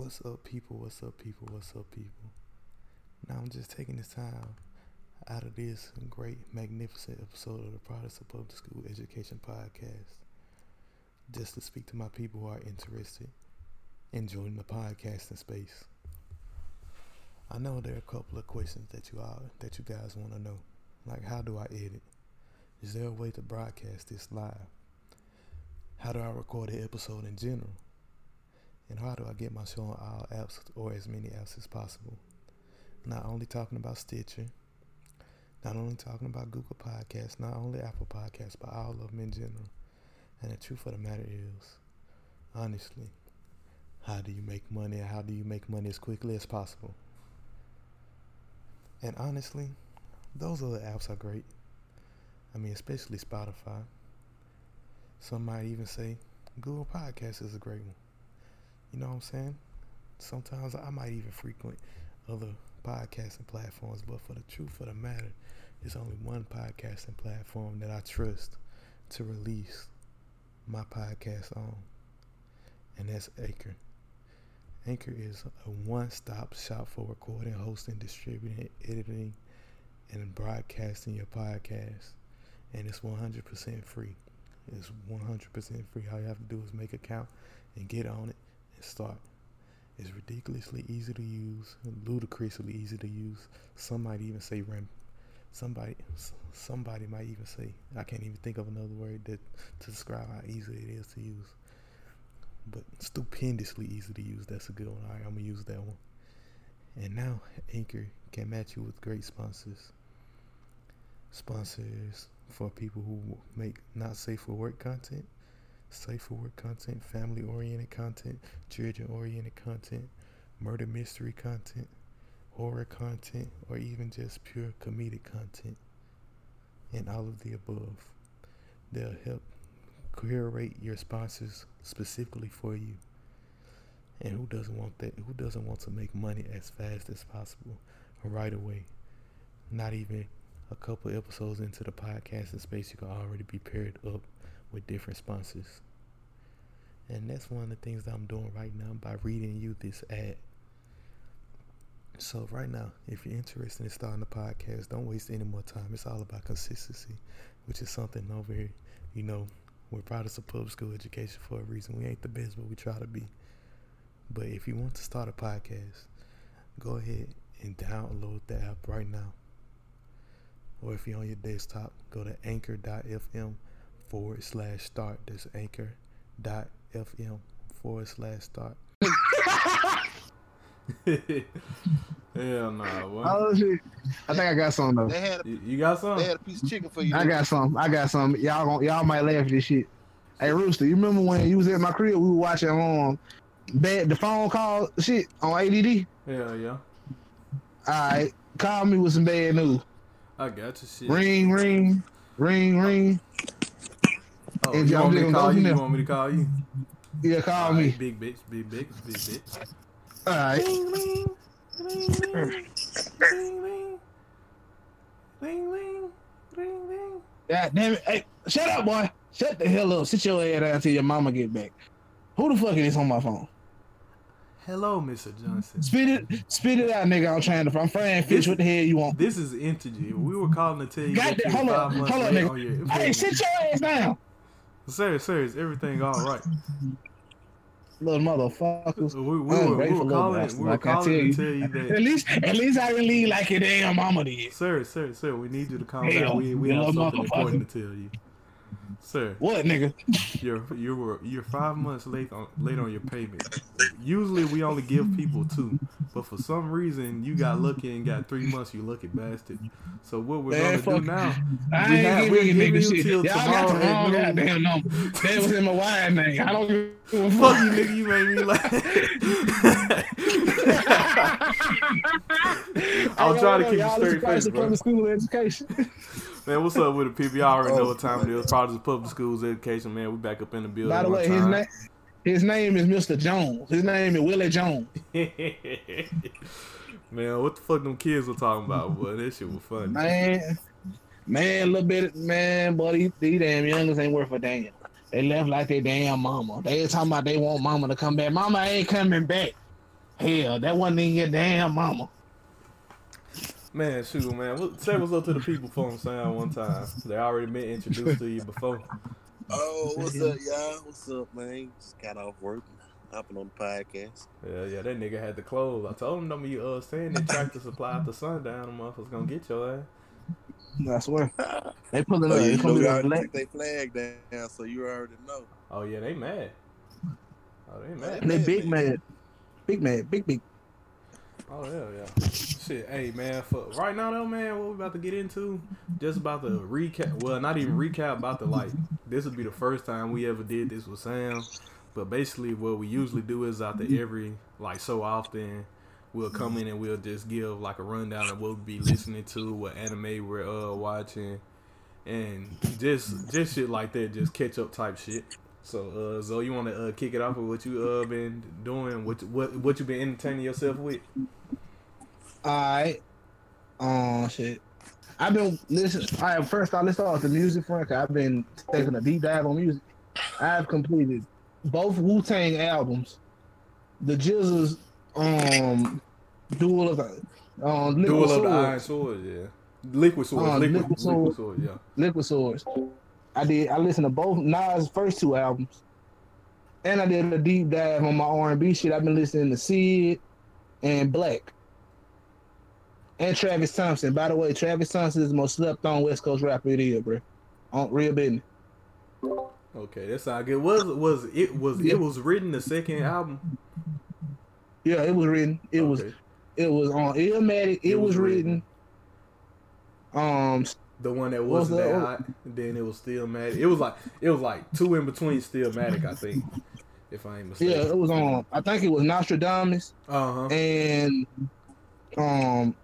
What's up, people? What's up, people? What's up, people? Now I'm just taking this time out of this great, magnificent episode of the of Public School Education Podcast just to speak to my people who are interested in joining the podcasting space. I know there are a couple of questions that you all that you guys want to know, like how do I edit? Is there a way to broadcast this live? How do I record an episode in general? And how do I get my show on all apps or as many apps as possible? Not only talking about Stitcher, not only talking about Google Podcasts, not only Apple Podcasts, but all of them in general. And the truth of the matter is, honestly, how do you make money? How do you make money as quickly as possible? And honestly, those other apps are great. I mean, especially Spotify. Some might even say Google Podcasts is a great one. You know what I'm saying? Sometimes I might even frequent other podcasting platforms, but for the truth of the matter, there's only one podcasting platform that I trust to release my podcast on, and that's Anchor. Anchor is a one stop shop for recording, hosting, distributing, editing, and broadcasting your podcast. And it's 100% free. It's 100% free. All you have to do is make an account and get on it start. It's ridiculously easy to use, ludicrously easy to use. Some might even say ram. Somebody, somebody might even say I can't even think of another word that to describe how easy it is to use. But stupendously easy to use. That's a good one. All right, I'm gonna use that one. And now Anchor can match you with great sponsors. Sponsors for people who make not safe for work content for work content, family oriented content, children oriented content, murder mystery content, horror content, or even just pure comedic content, and all of the above. They'll help curate your sponsors specifically for you. And who doesn't want that? Who doesn't want to make money as fast as possible right away? Not even a couple episodes into the podcasting space, you can already be paired up with different sponsors. And that's one of the things that I'm doing right now by reading you this ad. So right now, if you're interested in starting a podcast, don't waste any more time. It's all about consistency, which is something over here. You know, we're products of public school education for a reason. We ain't the best, but we try to be. But if you want to start a podcast, go ahead and download the app right now. Or if you're on your desktop, go to anchor.fm forward slash start. That's anchor.fm forward slash start. Hell nah, what? Oh shit! I think I got some though. They had a, You, you got some? they had a piece of chicken for you. I got some. I got some. Y'all gon' y'all might laugh at this shit. Hey Rooster, you remember when you was at my crib? We were watching um bad the phone call shit on ADD. Hell yeah. All right, call me with some bad news. I got your shit. Ring, ring, ring, ring. Oh, If you y'all want me to call you? You want me to call you? Yeah, call All me. Big bitch, big bitch, big bitch. All right. Ring, ring, ring, ring, ring, ring, ring, ring. God damn it! Hey, shut up, boy. Shut the hell up. Sit your ass down until your mama get back. Who the fuck is this on my phone? Hello, Mr. Johnson. Spit it, spit it out, nigga. I'm trying to. I'm frying fish. What the hell you want? This is Integy. We were calling to tell you that Goddamn, hold up, hold up, nigga. Hey, sit your ass down, Sir, sir, is everything all right? little motherfuckers. We, we, were, we were calling, we were calling tell to you. tell you that At least, at least I can leave like your damn mama did. Sir, sir, sir, we need you to calm Hell, down. We, we have something important to tell you. Sir, What, nigga? you're you were you're five months late on late on your payment. Usually we only give people two, but for some reason you got lucky and got three months. You lucky bastard. So what we're Man, gonna do now? I We ain't have- giving we're you giving nigga you shit. till Y'all got the wrong at noon. goddamn number. That was in my wide name. I don't give a Fuck fuck. you, nigga. You made me laugh. I'll try to keep a Y'all straight listen face, to bro. public school education. Man, what's up with the people? Y'all already know Oh. what time it is. Projects of Public Schools Education, man. We back up in the building. By the way, his name, his name is Mr. Jones. His name is Willie Jones. man, what the fuck them kids were talking about? Boy, that shit was funny. Man, man, a little bit, man, but these, these damn youngers ain't worth a damn. They left like they damn mama. They talking about they want mama to come back. Mama ain't coming back. Hell, that wasn't in your damn mama. Man, shoot, man. What, say what's up to the people from Sound one time. They already been introduced to you before. Oh, what's up, y'all? What's up, man? Just got off work, hopping on the podcast. Yeah, yeah, that nigga had to close. I told him don't be uh saying that tractor supply after sundown, the motherfuckers gonna get your ass. I swear. They pulling Oh, up. you They know, coming we up already black. took flag down, so you already know. Oh yeah, they mad. Oh they mad. They big mad. Big man, Big big. Oh yeah, yeah. Shit, hey man, right now though, man, what we about to get into? Just about to recap. Well, not even recap. About to like, this would be the first time we ever did this with Sam. But basically, what we usually do is after every like so often, we'll come in and we'll just give like a rundown of what we'll be listening to, what anime we're uh watching, and just just shit like that, just catch up type shit. So, uh, Zoe, you want to uh, kick it off with what you uh been doing? What what what you been entertaining yourself with? Alright. Oh shit. I've been listening. Right, first I'll let's start with the music front. 'cause I've been taking a deep dive on music. I've completed both Wu Tang albums, the GZA's um Duel of um Liquid Duel of the Iron Sword, yeah. Liquid Swords, Uh, liquid, Liquid liquid, Sword. sword, yeah. Liquid Swords. I did. I listened to both Nas' first two albums, and I did a deep dive on my R and B shit. I've been listening to Sid and Black, and Travis Thompson. By the way, Travis Thompson is the most slept on West Coast rapper it is, bro. On real business. Okay, that sound good. Was was it was Yeah. it was written the second album? Yeah, it was written. It was it was on Illmatic. It, It was, was written. Um, the one that What was wasn't that? that hot. Then it was still mad. It was like it was like two in between Stillmatic, I think. If I ain't mistaken. yeah, it was on. I think it was Nastradamus. Uh huh. and um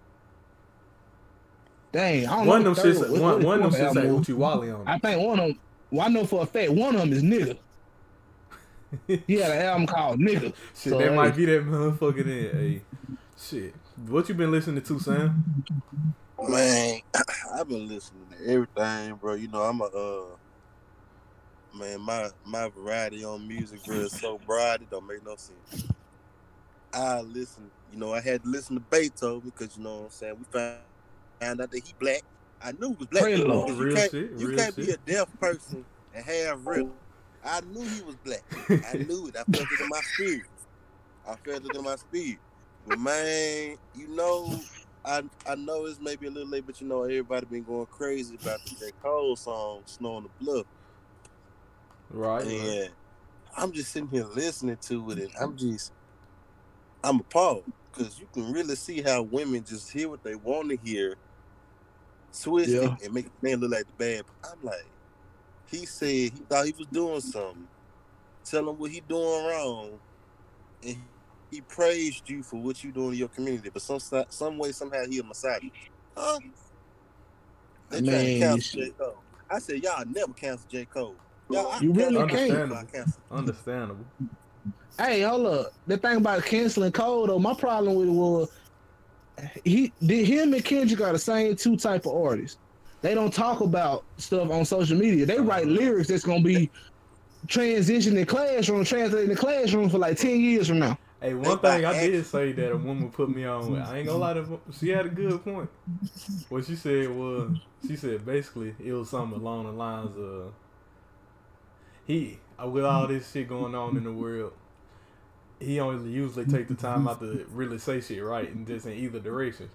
dang, I don't One know. of them What- one, what one of them say Oochie Wally on I think one of them. Well, I know for a fact one of them is nigga. He had an album called Nigga. Shit, So, that hey. might be that motherfucker in. Hey, shit. What you been listening to, Sam? Man, I've been listening to everything, bro. You know, I'm a uh man, my my variety on music, bro, is so broad it don't make no sense. I listen, you know, I had to listen to Beethoven because you know what I'm saying, we found found out that he black. I knew he was black. Prelude. because you Real can't, shit, you real can't be a deaf person and have rhythm. I knew he was black. I knew it. I felt it in my spirit. I felt it in my spirit. But man, you know, I I know it's maybe a little late, but you know everybody been going crazy about the J. Cole song "Snow on the Bluff," Right. right. I'm just sitting here listening to it, and I'm just I'm appalled because you can really see how women just hear what they want to hear, twist Yeah. it, and make the man look like the bad. I'm like, he said he thought he was doing something. Tell him what he doing wrong, and he praised you for what you doing in your community. But some some way somehow he a messiah. Huh? They trying to cancel J. Cole. I said y'all never cancel J. Cole. Y'all, You really cancel can't. J. Cole, I cancel. Understandable. Hey, hold up. The thing about canceling Cole though, my problem with it was he did him and Kendrick are the same two type of artists. They don't talk about stuff on social media. They write uh-huh. lyrics that's gonna be transitioning in classroom, translating in the classroom for like ten years from now. Hey, one thing I did say that a woman put me on with, I ain't gonna lie to she had a good point. What she said was, she said basically it was something along the lines of, he, with all this shit going on in the world, he only usually take the time out to really say shit right and just in either direction.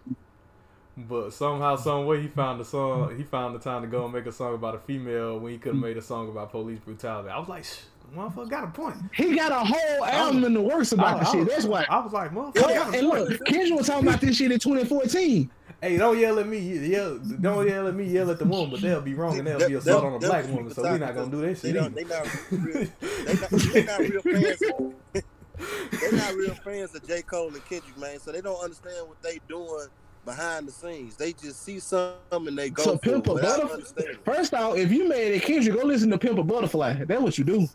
But somehow, some way, he found the song. He found the time to go and make a song about a female when he could have made a song about police brutality. I was like, Shh, motherfucker got a point. He got a whole oh. album in the works about oh, the I- I shit. was- That's why. I was like, motherfucker Hey, got a and point. look, Kendrick was talking about this shit in 2014. Hey, don't yell at me. Yell, don't yell at me. Yell at the woman, but they'll be wrong and they'll be assault on a black woman. So we're not gonna do that They shit. don't. They not real. They not, they not real fans. they not real fans of J. Cole and Kendrick, man. So they don't understand what they doing behind the scenes. They just see something and they go So for it Pimp a Butterfly. First off, if you made it Kendrick, go listen to Pimp a Butterfly. That's what you do.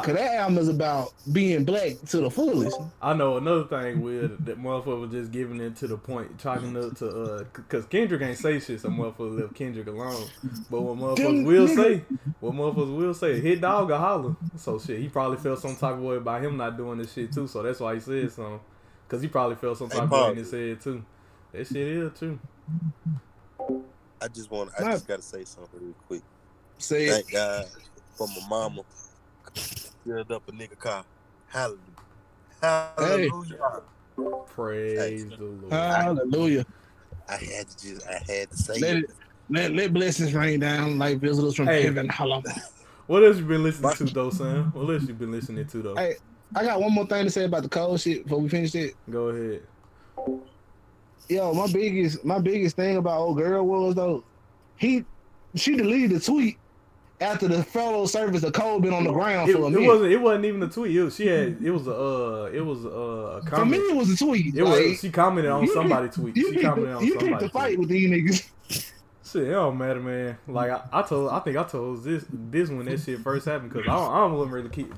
I- Cause that album is about being black to the fullest. I know another thing with that motherfucker was just giving it to the point, talking up to uh, cause Kendrick ain't say shit, so motherfucker left Kendrick alone. But what motherfuckers Them will nigga- say, what motherfuckers will say, hit dog or holler. So shit, he probably felt some type of way about him not doing this shit too. So that's why he said something. Cause he probably felt some Hey, type of way in Paul. his head too. That shit is true. I just want. I just gotta say something real quick. Say it. Thank God for my mama. Filled up a nigga car. Hallelujah. Hallelujah. Praise the Lord. Hallelujah. I had to just. I had to say Let it. it let, let blessings rain down like visitors from Hey. heaven. Hello. What else you been listening to though, son? What else you been listening to though? Hey. I got one more thing to say about the cold shit before we finish it. Go ahead. Yo, my biggest my biggest thing about old girl was though, he she deleted the tweet after the fellow service of code been on the ground It, for a it minute. wasn't. It wasn't even a tweet. It was, she had. It was a. Uh, it was a, a for me, comment. it was a tweet. It like, was. She commented on somebody's tweet. you She commented the, on you picked the fight tweet. with these niggas. Shit, it don't matter, man. Like I, I told, I think I told this this when that shit first happened because I I don't really keep,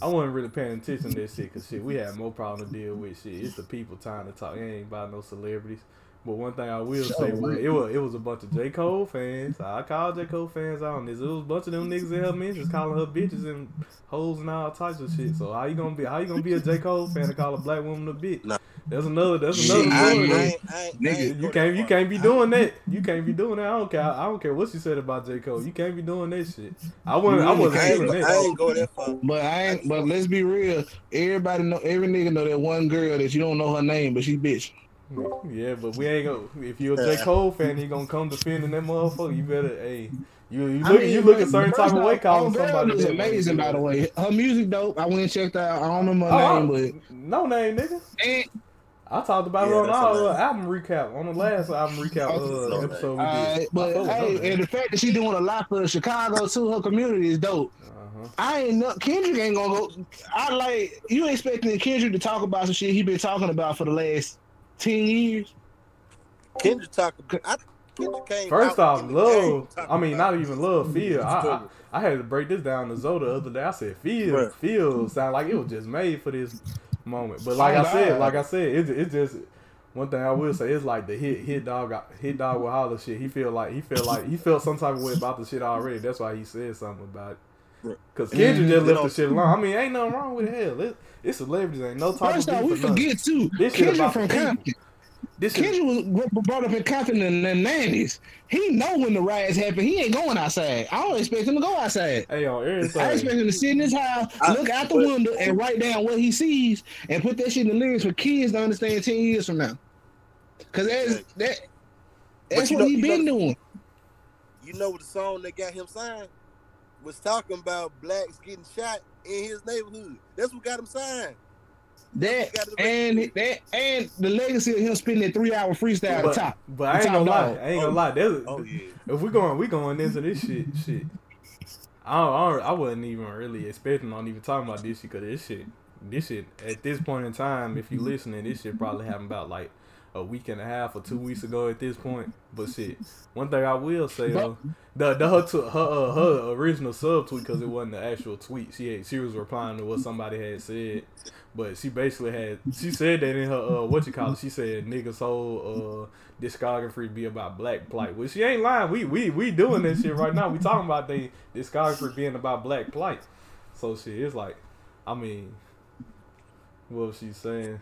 I wasn't really paying attention to that shit because shit we had more problem to deal with. Shit, it's the people time to talk. It ain't about no celebrities. But one thing I will Sure, say, was, it was it was a bunch of J Cole fans. I called J Cole fans out on this. It was a bunch of them niggas in her mentions calling her bitches and hoes and all types of shit. So how you gonna be? How you gonna be a J Cole fan to call a black woman a bitch? Nah. That's another. That's Shit, another I, story. ain't- though. I, I, I Nigga, You can't you can't be doing that. You can't be doing that. I don't care. I don't care what she said about J. Cole. You can't be doing that shit. I wasn't I wasn't I ain't, feeling go- I that. ain't go that far. But I ain't. But let's be real. Everybody know. Every nigga know that one girl that you don't know her name, but she bitch. Yeah, but we ain't go if you're a J. Cole fan, you gonna come defending that motherfucker. You better hey you you I look mean, you look a certain type of way calling somebody. is amazing, by the way. Her music dope. I went and checked out. I don't remember her Oh, name, but no name, nigga. and, I talked about Yeah, it on that's our uh, album recap on the last album recap uh, No episode we did. but I hey, her, and the fact that she doing a lot for Chicago too, her community is dope. Uh-huh. I ain't know Kendrick ain't gonna go. I like you expecting Kendrick to talk about some shit he been talking about for the last ten years. Kendrick talking. I, Kendrick came First out off, love. game talking I mean, not even love. Feel. I, I. I had to break this down to Zoe the other day. I said, feel, Right. feel sound like it was just made for this moment. But like I said, like I said, it's it's just one thing I will say. is like the hit hit dog got hit dog with all holler shit. He feel like he feel like he felt some type of way about the shit already. That's why he said something about it. Right. Cause Kendrick just left the shit alone. I mean, ain't nothing wrong with it. Hell, it, it's celebrities. Ain't no type First of off, beef we or nothing. forget too. This shit Kendrick about from the. Compton. This shit, Kendrick was brought up in Compton in the nineties. He know when the riots happen. He ain't going outside. I don't expect him to go outside. hey on everything. I expect him to sit in his house, I- look out the but- window, and write down what he sees, and put that shit in the lyrics for kids to understand ten years from now. Cause that's that. That's what know- he been know- doing. You know the song that got him signed was talking about blacks getting shot in his neighborhood. That's what got him signed. That and that and the legacy of him spending that three hour freestyle at the top. but I ain't Top gonna lie. I ain't gonna lie. There's, Oh yeah. If we're going, we going into this shit. Shit, I don't, I, don't, I wasn't even really expecting on even talking about this shit because this shit, this shit at this point in time, if you listening, this shit probably happened about like a week and a half or two weeks ago at this point. But shit, one thing I will say though, the the her her uh, her original subtweet because it wasn't the actual tweet. She had, she was replying to what somebody had said. But she basically had she said that in her uh what you call it. She said niggas whole uh discography be about black plight. Well she ain't lying. We we we doing this shit right now. We talking about the discography being about black plight. So shit, it's like I mean what was she saying?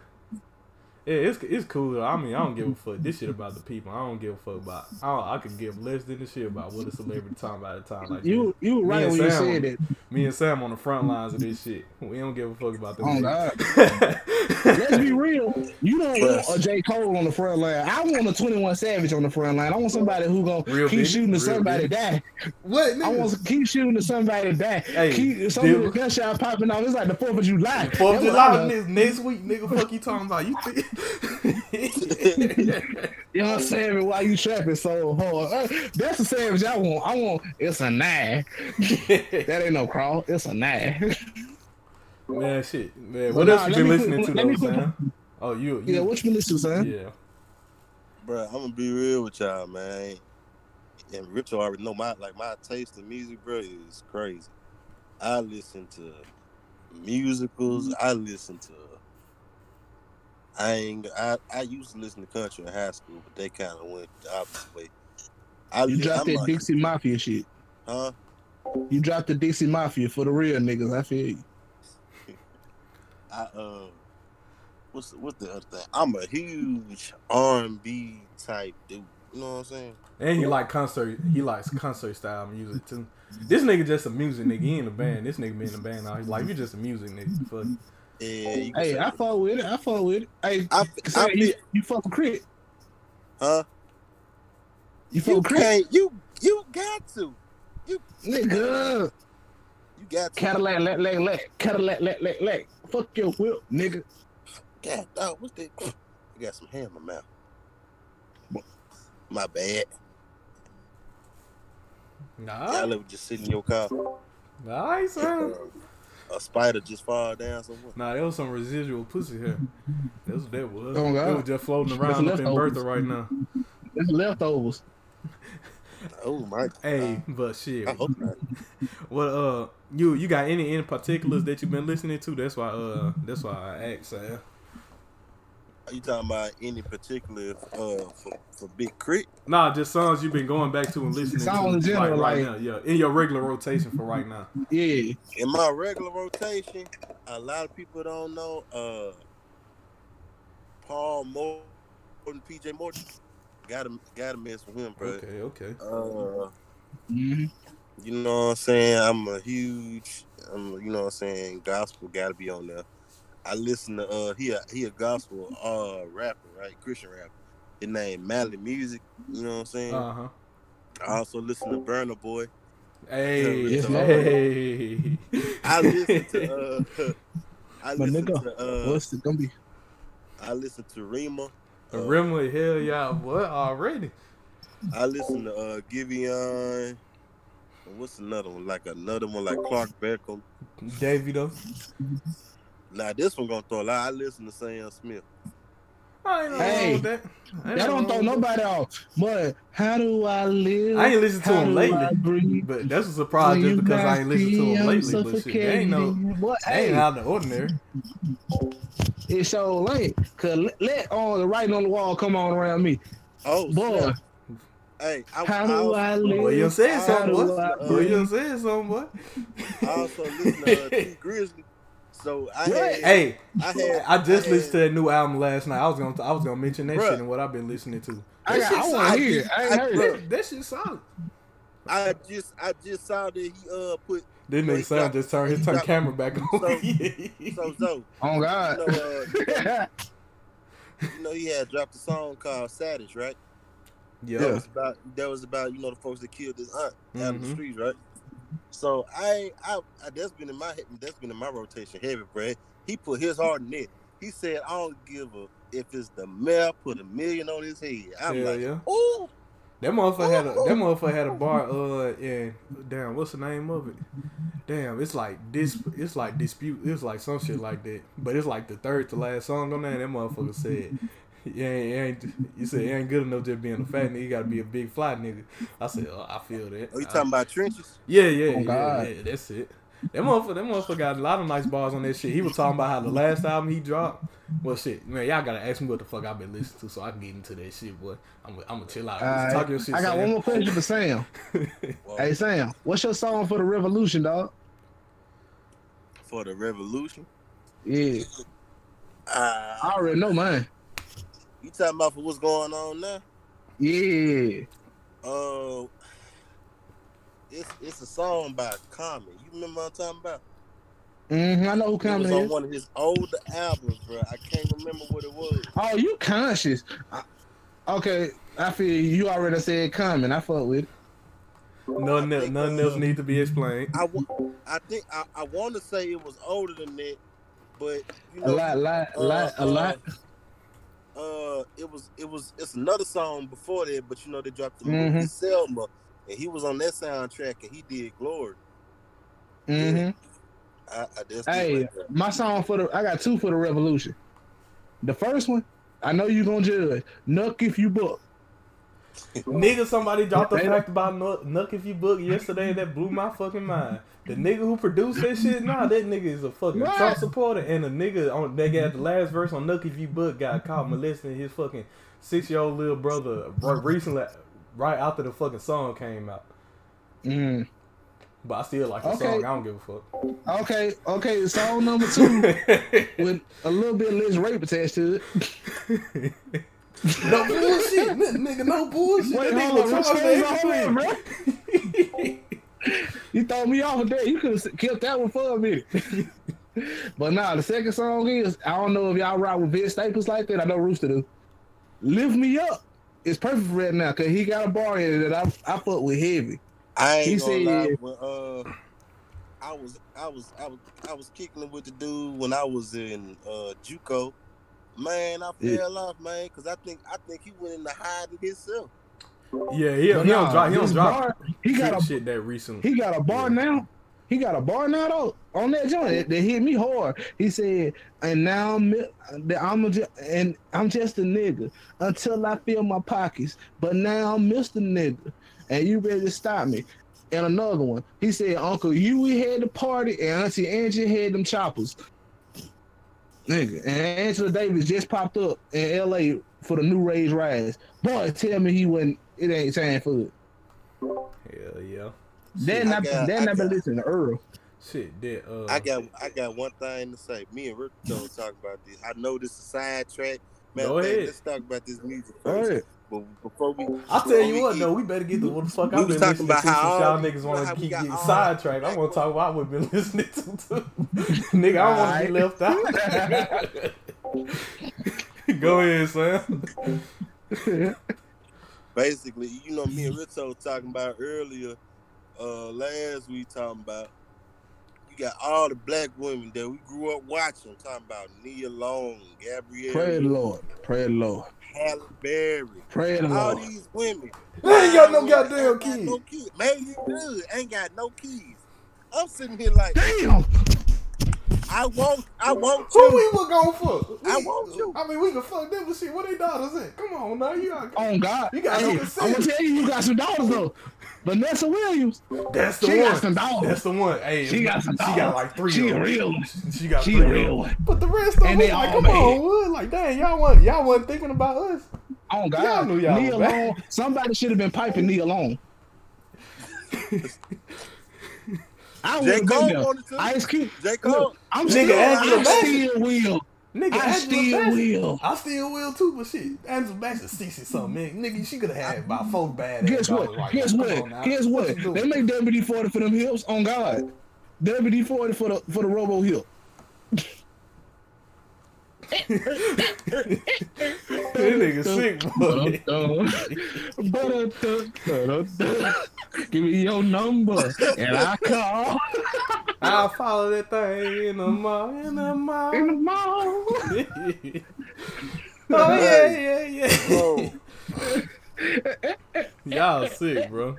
Yeah, it's it's cool. I mean, I don't give a fuck. This shit about the people. I don't give a fuck about. I don't, I could give less than the shit about what a celebrity talking about at a time like You you right and when you said that. Me and Sam on the front lines of this shit. We don't give a fuck about them. Oh. God. Let's be real. You don't Trust. want a J. Cole on the front line. I want a 21 Savage on the front line. I want somebody who gonna Real keep big, shooting to somebody big. die. what? I want to keep shooting to somebody die. Hey, keep some dude. gunshot popping off. It's like the Fourth of July. Fourth of That's what I July want. next, next week, nigga. Fuck you talking about? You think? You know what I'm saying? Why you trapping so hard? Uh, That's the savage I want. I want. It's a nine. That ain't no crawl. It's a nine. man, shit, man. What nah, else you been me put- listening to let me though, put- Sam? Oh, you, you yeah, what you been listening to, son? yeah. Bro, I'm gonna be real with y'all, man. And Rich already know my like my taste in music, bro, is crazy. I listen to musicals. I listen to. I ain't. I, I used to listen to country in high school, but they kind of went the opposite way. I You dropped I'm that like, Dixie Mafia shit. huh? You dropped the Dixie Mafia for the real niggas. I feel you. I uh, what's what's the other thing? I'm a huge R and B type dude. You know what I'm saying? And he like concert. He likes concert style music too. This nigga just a music nigga. He in the band. This nigga be in the band now. He's like you just a music nigga. Fuck. Yeah, Hey, I that. fuck with it. I fuck with it. Hey, I, say I you, feel, you fuck with Crit. huh? You fuck You with Crit. You you got to. You nigga. You got to. Cadillac, lack, lack, lack. Cadillac, lack, lack, lack. Fuck your whip, nigga. God, dog, what's that? You got some hair in my mouth. My bad. Nah, Y'all ever just sit in your car? nice. Huh? A spider just fall down somewhere. Nah, there was some residual pussy hair. That's what that was. Oh, God. It was just floating That's around up in. Bertha right now. That's leftovers. Oh my. Hey, but shit. I hope not. What uh, you you got any in particulars that you've been listening to? That's why uh, that's why I asked. Sam. Are you talking about any particular uh for, for Big K.R.I.T.? Nah, just songs you've been going back to and listening Songs to in general, right like- now. Yeah, in your regular rotation for right now. Yeah. In my regular rotation, a lot of people don't know uh Paul Morton, PJ Morton. Gotta gotta mess with him, bro. Okay, okay. Uh hmm You know what I'm saying? I'm a huge, I'm, you know what I'm saying? Gospel got to be on there. I listen to, uh, he a, he a gospel uh rapper, right? Christian rapper. His name Mali Music, you know what I'm saying? Uh huh. I also listen to Burna Boy. Hey, Yes, Lord. hey. I listen to, uh, I My listen nigga, to, uh, What's it gonna be? I listen to Rema. The Uh, Rimley, hell yeah, what already? I listen to, uh, Giveon. What's another one? Like another one, like Clark Beckham. Davey though. Now this one gonna throw a lot. I listen to Sam Smith. I Hey, that. I That don't throw nobody off. But how do I live? I ain't listened to How him lately. Breathe? But that's a surprise just because I ain't got listened to him lately. But shit, they ain't no, suffocating. What? they ain't Hey, out of the ordinary. It's so late. Cause let, let on the writing on the wall come on around me. Oh, Boy, snap. Hey, I, how do I live? Boy, you said How something, do boy. I Boy, breathe? you said something, boy. I also listen to uh, Tee Grizzley. So I had, Hey, I had, I just had- listened to that new album last night. I was gonna, I was gonna mention that Bruh. shit and what I've been listening to. I, That got, I want to hear. it. I ain't I- heard bruh. it. That shit solid. I just, I just saw that he uh put This Well, nigga he just turned his he turn camera back on. So- so so. Oh You God. know, uh, you know, he had dropped a song called "Savage," right? That yeah. was about that was about you know the folks that killed his aunt out in the streets, right? So I, I, I, that's been in my that's been in my rotation heavy, Brad. He put his heart in it. He said, "I don't give a if it's the mayor put a million on his head." I'm Hell like, yeah. "Ooh, That motherfucker had a that motherfucker had a bar uh in damn what's the name of it? Damn, it's like this it's like dispute it's like some shit like that. But it's like the third to last song on there. That motherfucker said, "You ain't, you ain't you said it ain't good enough just being a fat nigga. You gotta be a big fly nigga." I said, oh, "I feel that." are you I- talking about trenches?" yeah, yeah, Oh, yeah, God. yeah. That's it. That motherfucker, that motherfucker got a lot of nice bars on that shit. He was talking about how the last album he dropped. Well, shit, man, y'all gotta ask me what the fuck I've been listening to so I can get into that shit, boy. I'm, I'm gonna chill out. Alright. Talk your shit. I got Sam. one more question for Sam. Well, Hey Sam, what's your song for the revolution, dog? for the revolution. Yeah, Uh, I already know mine. You talking about for what's going on now? Yeah. Uh, it's it's a song by Common. You remember what I'm talking about? Mm-hmm. I know who It Common was on is. one of his older albums, bro. I can't remember what it was. Oh, you conscious? I- Okay, I feel you already said Common. I fuck with it. Nothing, I else, think, nothing uh, else need to be explained. I, I think I, I want to say it was older than that, but you A lot, lot, a uh, lot, a uh, lot. Uh, it was it was it's another song before that, but you know they dropped the Mhm. movie Selma, and he was on that soundtrack, and he did Glory. Mm-hmm. I, I Hey, my song for the I got two for the revolution. The first one, I know you gonna judge. Knuck if you buck. Nigga, somebody dropped a fact about Knuck, if you buck yesterday that blew my fucking mind. The nigga who produced that shit, nah, that nigga is a fucking What? Trump supporter, and the nigga on that got the last verse on Knuck if you buck got caught molesting his fucking six year old little brother right recently, right after the fucking song came out. Mm. but I still like the Okay. song. I don't give a fuck. Okay, okay. Song number two with a little bit less rape attached to it. no bullshit, N- nigga. No bullshit. Wait, that hold nigga on. charged What's for on, everything. bro? You throw me off with that. You could have kept that one for a minute. but nah, the second song is I don't know if y'all rock with Vince Staples like that. I know Rooster do. Lift me up. It's perfect for right now because he got a bar in it that I I fuck with heavy. I ain't He gonna lie. said- When, uh, I was, I was, I was, I was kicking it with the dude when I was in uh JUCO. Man, I Yeah. fell off, man, because I think, I think he went into hiding himself. Yeah, he, he But don't drop. He don't drop. bar, he got shit, a shit that recently. He got a bar Yeah. now. He got a bar now though on that joint that, that hit me hard. He said, "And now I'm I'm a, and I'm just a nigga until I fill my pockets. But now I'm Mr. Nigga, and you ready to stop me?" And another one, he said, "Uncle Huey had the party, and Auntie Angie had them choppers." Nigga, and Angela Davis just popped up in L.A. for the new Rage Rise. Boy, tell me he wasn't. It ain't time for it. Hell yeah. Then I I, got- then I I been listening to Earl. Shit, that. Uh, I got, I got one thing to say. Me and Rick don't talk about this. I know this is a sidetrack. Man, Go man, ahead. let's talk about this music All first. Right. But before we, I'll tell you what get- though, we better get the what the fuck We I've was been talking listening about to how y'all niggas want to keep getting all- sidetracked. I want to talk about what we've been listening to too. Nigga, I don't want to be left out. Go ahead, Sam. basically, you know, me and Rizzo talking about earlier, uh, last week talking about you got all the black women that we grew up watching. Talking about Nia Long, Gabrielle. Pray the Lord. Pray the Lord. Halle Berry, Pray the all Lord. these women. They ain't got no Ain't goddamn got kids. No kids. Maybe you good. Ain't got no kids. I'm sitting here like, Damn. I want, I want Who we were going for? I We- want you. I mean, we can fuck them, but shit, what they daughters in? Come on now, you got. On God. You got hey, no I'm gonna tell you, you got some daughters though. Vanessa Williams. That's the She one. got some dollars. That's the one. Hey, She got some She got like three. She of a them. real. She got She three. a real one. But the rest of them, like, come made. on, Wood. Like, dang, y'all want y'all wasn't thinking about us. On God. Y'all knew y'all Nia was. Long. Somebody should have been piping Nia Long. I J. would have Cole wanted to. Ice Cube. J. Cole. I'm Nigga, still, Angela I Bassett. still will. Nigga, I Angela still Bassett. will. I still will too, but shit, Angela Bassett sixty something, man. Nigga, she could have had about four bad. Guess what? right Guess now. what? Guess what? you? They make WD forty for them hips. On God, WD forty for the for the Robo hip. That nigga sick, boy. Give me your number and I call I'll follow that thing in the mall, in the mall. in the mall. oh yeah, yeah, Bro, yeah. Y'all sick, bro.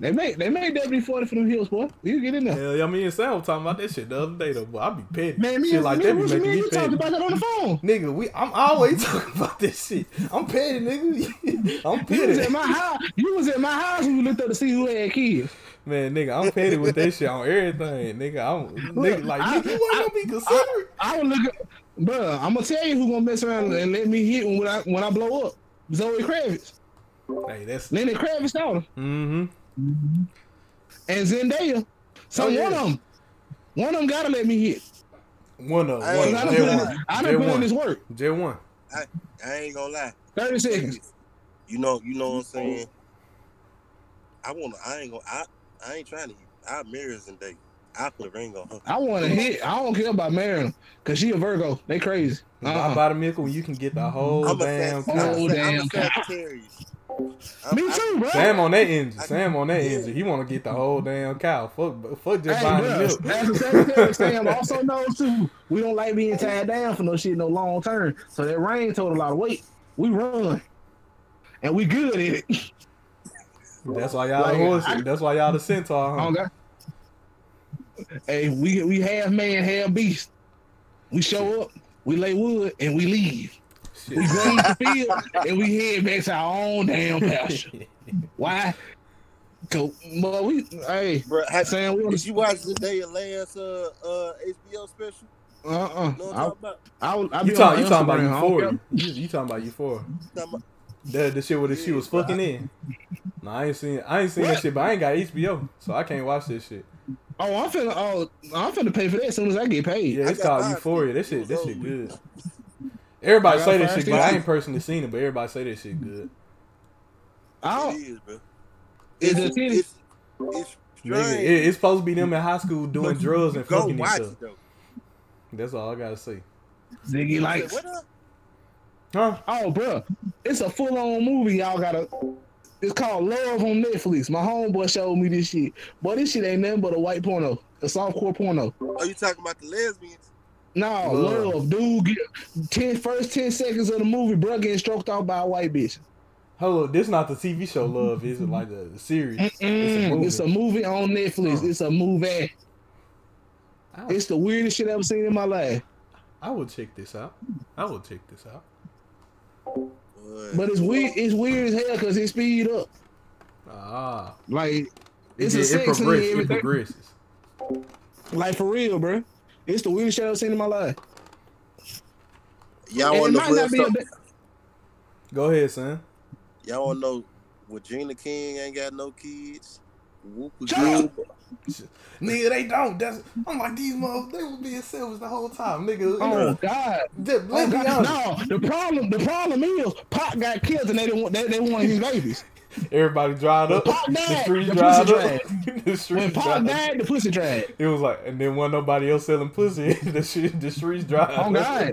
They made they made WD forty for them hills, boy. You get in there. Hell, yeah, me and Sam was talking about that shit the other day, though. Boy, I be petty. Man, me shit and like me, that be making me you talked about that on the phone. Nigga, we I'm always talking about this shit. I'm petty, nigga. I'm petty. You was at my house. You was at my house when you looked up to see who had kids. Man, nigga, I'm petty with that shit on everything. Nigga, I'm nigga, like I- nigga, you I- gonna be considerate. I would look at, bro. I'm gonna tell you who gonna mess around and let me hit when I when I blow up. Zoe Kravitz, hey, that's Lenny Kravitz daughter, mm-hmm. Mm-hmm. and Zendaya. So Oh, yeah. one of them, one of them gotta let me hit. One of I one ain't I of done J put in, this, one. Done put in this work. J one. I I ain't gonna lie. Thirty seconds. You know, you know what I'm saying. I wanna. I ain't gonna. I, I ain't trying to. I marry Zendaya. I put a ring on her. I want to hit. I don't care about marrying her because she a Virgo. They crazy. Buy Uh-uh. by the nickel you can get the whole I'm damn Sag- cow. I'm a, Sag- I'm damn a. Sagittarius. I'm- Me too, bro. Sam on that engine. Sam on that engine. He want to get the whole damn cow. Fuck, fuck just Hey, buying bro, milk. as a Sagittarius, Sam also knows too. We don't like being tied down for no shit no long term. So that rain told a lot of weight. We run, and we good at it. That's why y'all Like, the horse. I- That's why y'all the centaur. Huh? Oh, God. Hey, we we half man, half beast. We show up, we lay wood, and we leave. Shit. We graze the field, and we head back to our own damn pasture. Why? Cause, but we, hey, Bro, have, Sam, we on did the, you watch Zendaya last uh, uh, HBO special? uh, uh, You know I'm talking about? I, I, I You be talking? You talking about Instagram. I don't euphoria? You, you talking about euphoria? The the shit where the she was fucking in. No, I ain't seen I ain't seen that shit, but I ain't got HBO, so I can't watch this shit. Oh, I'm finna. Oh, I'm finna pay for that as soon as I get paid. Yeah, it's called. Euphoria. That It shit, was that shit with. good. Everybody say that shit good. I ain't personally seen it, but everybody say that shit good. I It don't. is, bro. Is It's, it it's, it's Nigga, it, it's supposed to be them in high school doing but drugs and fucking each other. That's all I gotta say. Ziggy I likes. what up? Huh? Oh, bro, it's a full on movie. Y'all gotta. It's called Love on Netflix. My homeboy showed me this shit. Boy, this shit ain't nothing but a white porno, a softcore porno. Are you talking about the lesbians? No, Love. love, dude. Get, ten first ten seconds of the movie, bro, getting stroked out by a white bitch. Hello, this not the TV show Love, is it? Like the, the series? Mm-mm. It's a movie on Netflix. Huh. It's a movie. I, It's the weirdest shit I've ever seen in my life. I will check this out. I will check this out. But it's weird. It's weird as hell because it speed up. Ah, Like it, it's a it, sex scene. progresses. It progresses. Like for real, bro. It's the weirdest shit I've seen in my life. y'all And want it to know not be something? Go ahead, son. Y'all want to know Regina King ain't got no kids? Whoop Nigga, they don't. That's I'm like these motherfuckers. They was being selfish the whole time, nigga. Oh know, God. just, Oh, let's be God. No, the problem, the problem is Pop got kids and they didn't want they, they wanted his babies. Everybody dried up. Pop The street streets the dried pussy up. the When streets Pop dried up. died, the pussy dried. It was like, and then wasn't nobody else selling pussy. the shit, the streets dried. Oh, God.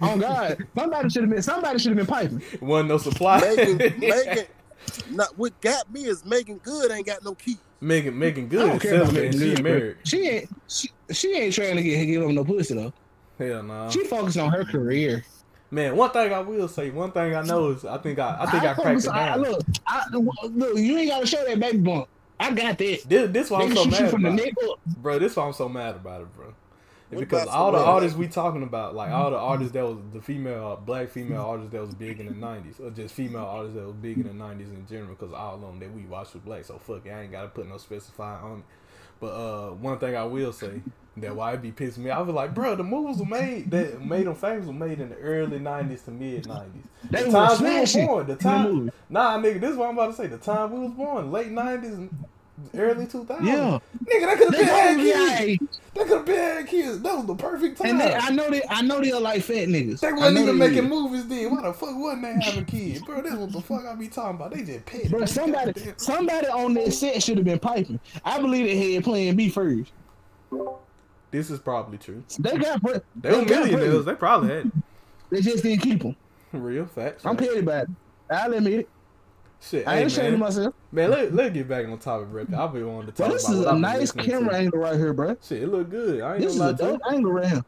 Oh God. Somebody should have been somebody should have been piping. wasn't no supply. Megan, Megan, not what got me is Meagan Good ain't got no key. Megan, Megan I good don't care about Megan she Good, bro. married. She ain't she, she ain't trying to get give him no pussy though. Hell no. She focused on her career. Man, one thing I will say, one thing I know is I think I, I think I, cracked focus- it I- look, I, look, you ain't gotta show that baby bump. I got that. This, this why I'm so mad from the about, neck it. up. bro. This why I'm so mad about it, bro. What because all the Sabrina? artists we talking about, like all the artists that was the female, uh, black female artists that was big in the '90s, or just female artists that was big in the '90s in general, because all of them that we watched was black. So fuck it, I ain't gotta put no specify on it. But uh, one thing I will say that why it be pissing me, I was like, bro, the movies were made that made them famous were made in the early '90s to mid '90s. They the times we were born, the time, nah, nigga, this is what I'm about to say. The time we was born, late '90s early 2000s. Yeah. nigga, that could have They been had kids. They could have been had kids. That was the perfect time. And they, I know they, I know they're like fat niggas. They wasn't even making movies then. Why the fuck wasn't they having kids, bro? That's what the fuck I be talking about. They just petty. Bro, somebody, somebody on that set should have been piping. I believe they had Plan B first. This is probably true. They got, pre- They were got millionaires. They probably had it. They just didn't keep them. real facts. I'm petty about it. I'll admit it. Shit, I ain't ashamed of myself. Man, let, let's get back on topic, bro. I've been wanting to talk this about is what a nice camera to. angle right here, bro. Shit, it look good. I ain't This is a lie to you. dope angle right here.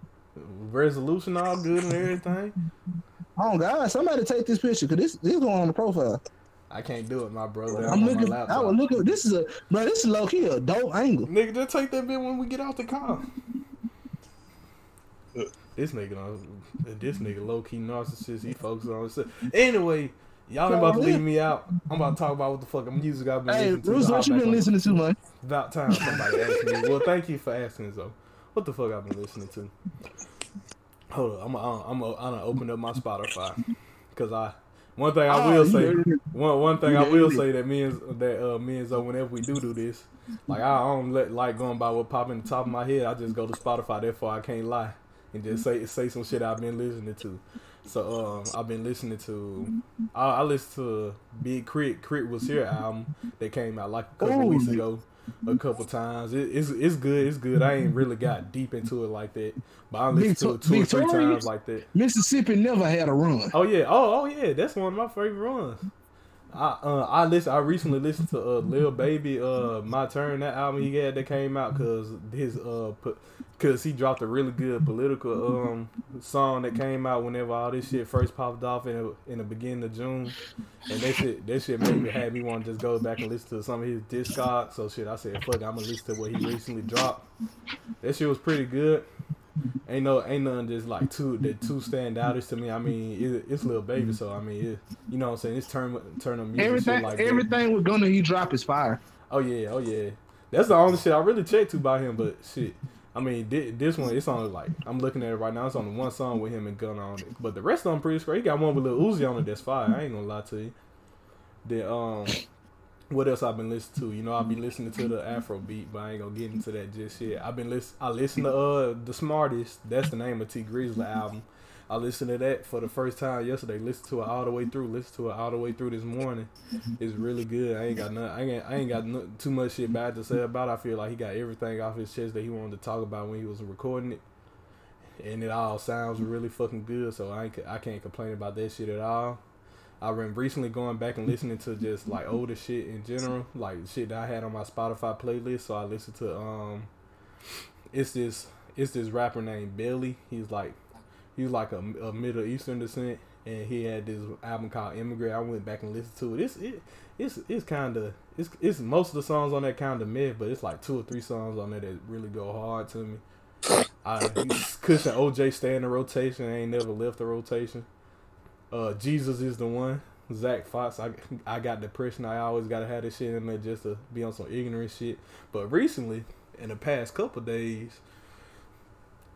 Resolution all good and everything. Oh God, somebody take this picture because this this going on the profile. I can't do it, my brother. I'm on looking. I was looking. This is a bro. This is low key a dope angle. Nigga, just take that bit when we get out the car. This nigga, this nigga low key narcissist. He focuses on himself. Anyway, y'all ain't about to leave me out. I'm about to talk about what the fuck music I've been Hey, listening to. Bruce, what you been listening to, man? About time somebody asked me. Well, thank you for asking, though. What the fuck I've been listening to? Hold on, I'm gonna I'm gonna I'm gonna open up my Spotify because I one thing I Oh, will say one one thing I will say that me and that uh me and Zoe whenever we do do this like I don't let like going by what pop in the top of my head I just go to Spotify therefore I can't lie and just say say some shit I've been listening to. So um, I've been listening to I, I listened to Big K.R.I.T. K.R.I.T. was here album that came out like a couple Ooh. weeks ago a couple times. It, it's it's good. It's good. I ain't really got deep into it like that, but I listened to it two or three times like that. Mississippi never had a run. Oh yeah. Oh oh yeah. That's one of my favorite runs. I uh I listen. I recently listened to uh Lil Baby uh My Turn that album he had that came out because his uh put because he dropped a really good political um song that came out whenever all this shit first popped off in the, in the beginning of June. And that shit that shit made me had me want to just go back and listen to some of his discog so shit I said fuck I'm gonna listen to what he recently dropped. That shit was pretty good ain't no ain't nothing just like two the two stand outers to me. I mean, it, it's Lil Baby, so I mean, it, you know what I'm saying. It's turn turn on music Everything, like that. everything with Gunna he drop is fire. Oh yeah, oh yeah. That's the only shit I really checked to by him. But shit, I mean, this one it's on like I'm looking at it right now. It's on the one song with him and Gunna on it, but the rest of them pretty straight. He got one with Lil Uzi on it that's fire. I ain't gonna lie to you. Then um, what else I've been listening to? You know, I've been mm-hmm. listening to the Afro beat, but I ain't gonna get into that just yet. I've been listen. I listen to mm-hmm. uh the Smartest. That's the name of Tee Grizzley mm-hmm. album. I listened to that for the first time yesterday. Listened to it all the way through. Listened to it all the way through this morning. It's really good. I ain't got nothing. I ain't. I ain't got no, too much shit bad to say about. it. I feel like he got everything off his chest that he wanted to talk about when he was recording it, and it all sounds really fucking good. So I ain't, I can't complain about that shit at all. I've been recently going back and listening to just like older shit in general, like shit that I had on my Spotify playlist. So I listened to um, it's this it's this rapper named Belly. He's like he's like a, a Middle Eastern descent, and he had this album called Immigrant. I went back and listened to it. It's it it's it's kind of it's it's most of the songs on that kind of mid, but it's like two or three songs on there that really go hard to me. I Cushion OJ stay in the rotation. I ain't never left the rotation. Uh, Jesus is the one. Zack Fox. I I got depression. I always gotta have this shit in there just to be on some ignorant shit. But recently, in the past couple days,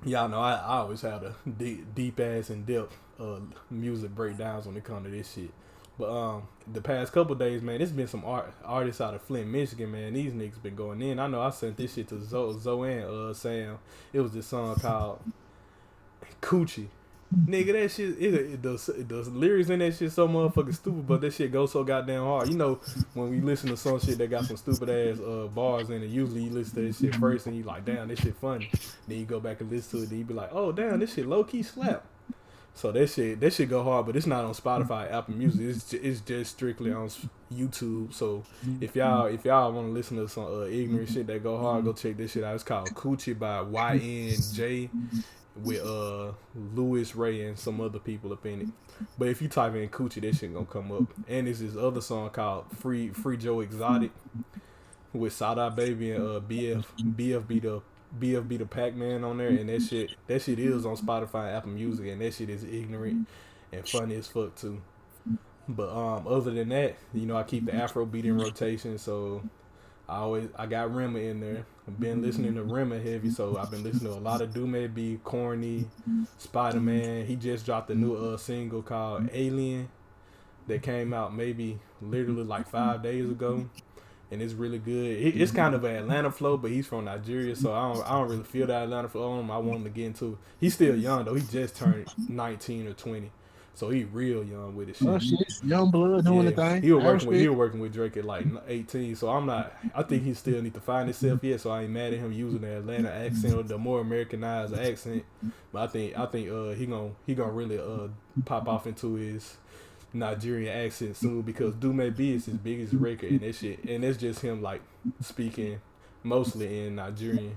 y'all know I, I always have a deep, deep ass in depth uh music breakdowns when it comes to this shit. But um, the past couple days, man, it's been some art artists out of Flint, Michigan, man. These niggas been going in. I know I sent this shit to Zo Zoe and uh Sam. It was this song called Coochie. Nigga, that shit, it, it, the, the lyrics in that shit so motherfucking stupid, but that shit goes so goddamn hard. You know, when we listen to some shit that got some stupid ass uh, bars in it, usually you listen to this shit first and you like, damn, this shit funny. Then you go back and listen to it, then you be like, oh, damn, this shit low key slap. So that shit, that shit go hard, but it's not on Spotify, Apple Music. It's just, it's just strictly on YouTube. So if y'all if y'all want to listen to some uh, ignorant shit that go hard, go check this shit out. It's called Coochie by YN Jay with uh Louie Ray and some other people up in it. But if you type in Coochie, that shit gonna come up. And there's this other song called Free Free Joe Exotic with Sada Baby and uh BF BF be the BF be the Pac Man on there and that shit that shit is on Spotify and Apple Music and that shit is ignorant and funny as fuck too. But um other than that, you know, I keep the Afro beat in rotation, so I always I got Rema in there. I've been listening to Rema heavy, so I've been listening to a lot of Dumebi, Corny, Spider Man. He just dropped a new uh single called Alien that came out maybe literally like five days ago. And it's really good. It, it's kind of an Atlanta flow, but he's from Nigeria, so I don't I don't really feel that Atlanta flow on him. I want him to get into. He's still young though. He just turned nineteen or twenty, so he real young with his shit. Oh shit, young blood doing the thing. He was working with he was working with Drake at like 18, so I'm not. I think he still need to find himself yet. So I ain't mad at him using the Atlanta accent or the more Americanized accent. But I think I think uh he gonna he gonna really uh pop off into his Nigerian accent soon because Dumebi is his biggest record and that shit and it's just him like speaking mostly in Nigerian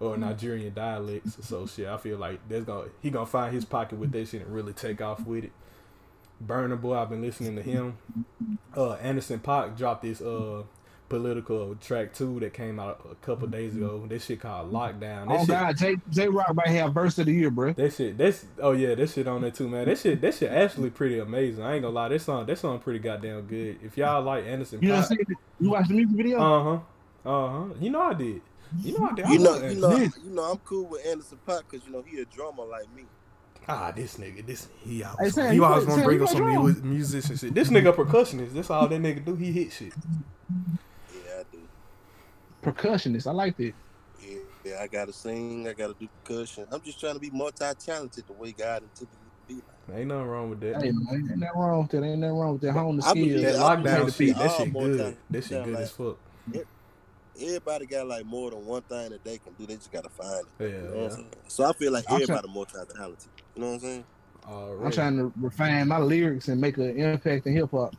or Nigerian dialects. So shit, I feel like that's gonna he gonna find his pocket with that shit and really take off with it. Burna Boy, I've been listening to him. Uh, Anderson Paak dropped this uh political track two that came out a couple days ago. This shit called Lockdown. That Oh shit, God, J Jay Rock might have verse of the year, bro. that shit, that's oh yeah, that shit on there too, man. That shit, that shit actually pretty amazing. I ain't gonna lie, that song, that song pretty goddamn good. If y'all like Anderson You know what I'm saying? You watched the music video? uh huh, uh huh. You know I did. You know I did. I You know, you know, This- you know, I'm cool with Anderson Paak because you know he a drummer like me. Ah, this nigga, this he Hey, always, Sam, he you always want to bring up some drums? mu- musician shit. This nigga percussionist. That's all that nigga do. He hit shit. Yeah, I do. Percussionist. I like that. Yeah, yeah, I gotta sing. I gotta do percussion. I'm just trying to be multi-talented the way God intended me to be. Ain't nothing wrong with that. Hey, man, ain't nothing wrong with that. Ain't nothing wrong with that. Hone the I believe skills. That I lockdown believe shit, that shit good. That shit good like- as fuck. Everybody got like more than one thing that they can do. They just gotta find it. Yeah, You know yeah. So I feel like I'm everybody multi-talented. You know what I'm saying? Alright. I'm trying to refine my lyrics and make an impact in hip hop.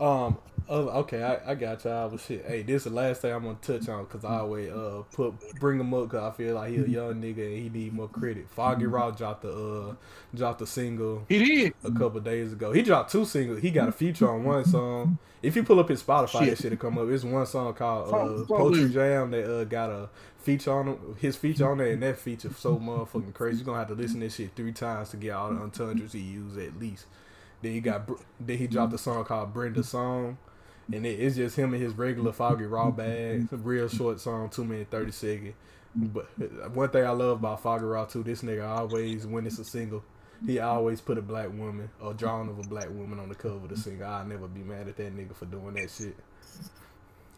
Um. Oh, okay, I, I got y'all. But shit, hey, this is the last thing I'm gonna touch on because I always uh put bring him up because I feel like he a young nigga and he need more credit. Foggieraw dropped the uh dropped the single He did. a couple days ago. He dropped two singles. He got a feature on one song. If you pull up his Spotify, Shit. that shit come up. It's one song called uh, Poetry Jam that uh, got a feature on him. His feature on there, and that feature so motherfucking crazy. You're gonna have to listen to this shit three times to get all the entendres he used at least. Then he got then he dropped a song called Brenda Song. And it, it's just him and his regular Foggieraw bag, real short song, two minute thirty second. But one thing I love about Foggieraw too, this nigga always when it's a single, he always put a black woman or drawing of a black woman on the cover of the single. I'll never be mad at that nigga for doing that shit.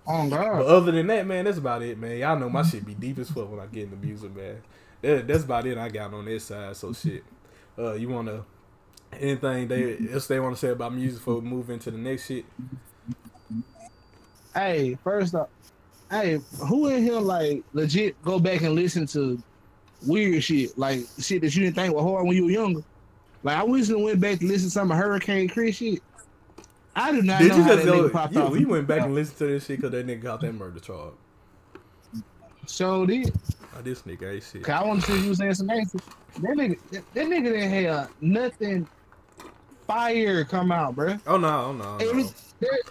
Oh God. But other than that, man, that's about it, man. Y'all know my shit be deep as fuck when I get in the music, man. That, that's about it I got on this side. So shit. Uh, you wanna anything they else they wanna say about music before we move into the next shit? Hey, first up, hey, who in here like legit go back and listen to weird shit, like shit that you didn't think was hard when you were younger? Like I recently went back to listen to some of Hurricane Chris shit. I do not Did know you how just that go? nigga popped off. we went back and listened to this shit because that nigga got that murder charge. So did. Oh, this nigga ain't shit. Cause I want to see you saying some answers. That nigga, that, that nigga didn't have nothing fire come out, bruh. Oh no, oh no, Every, no. that,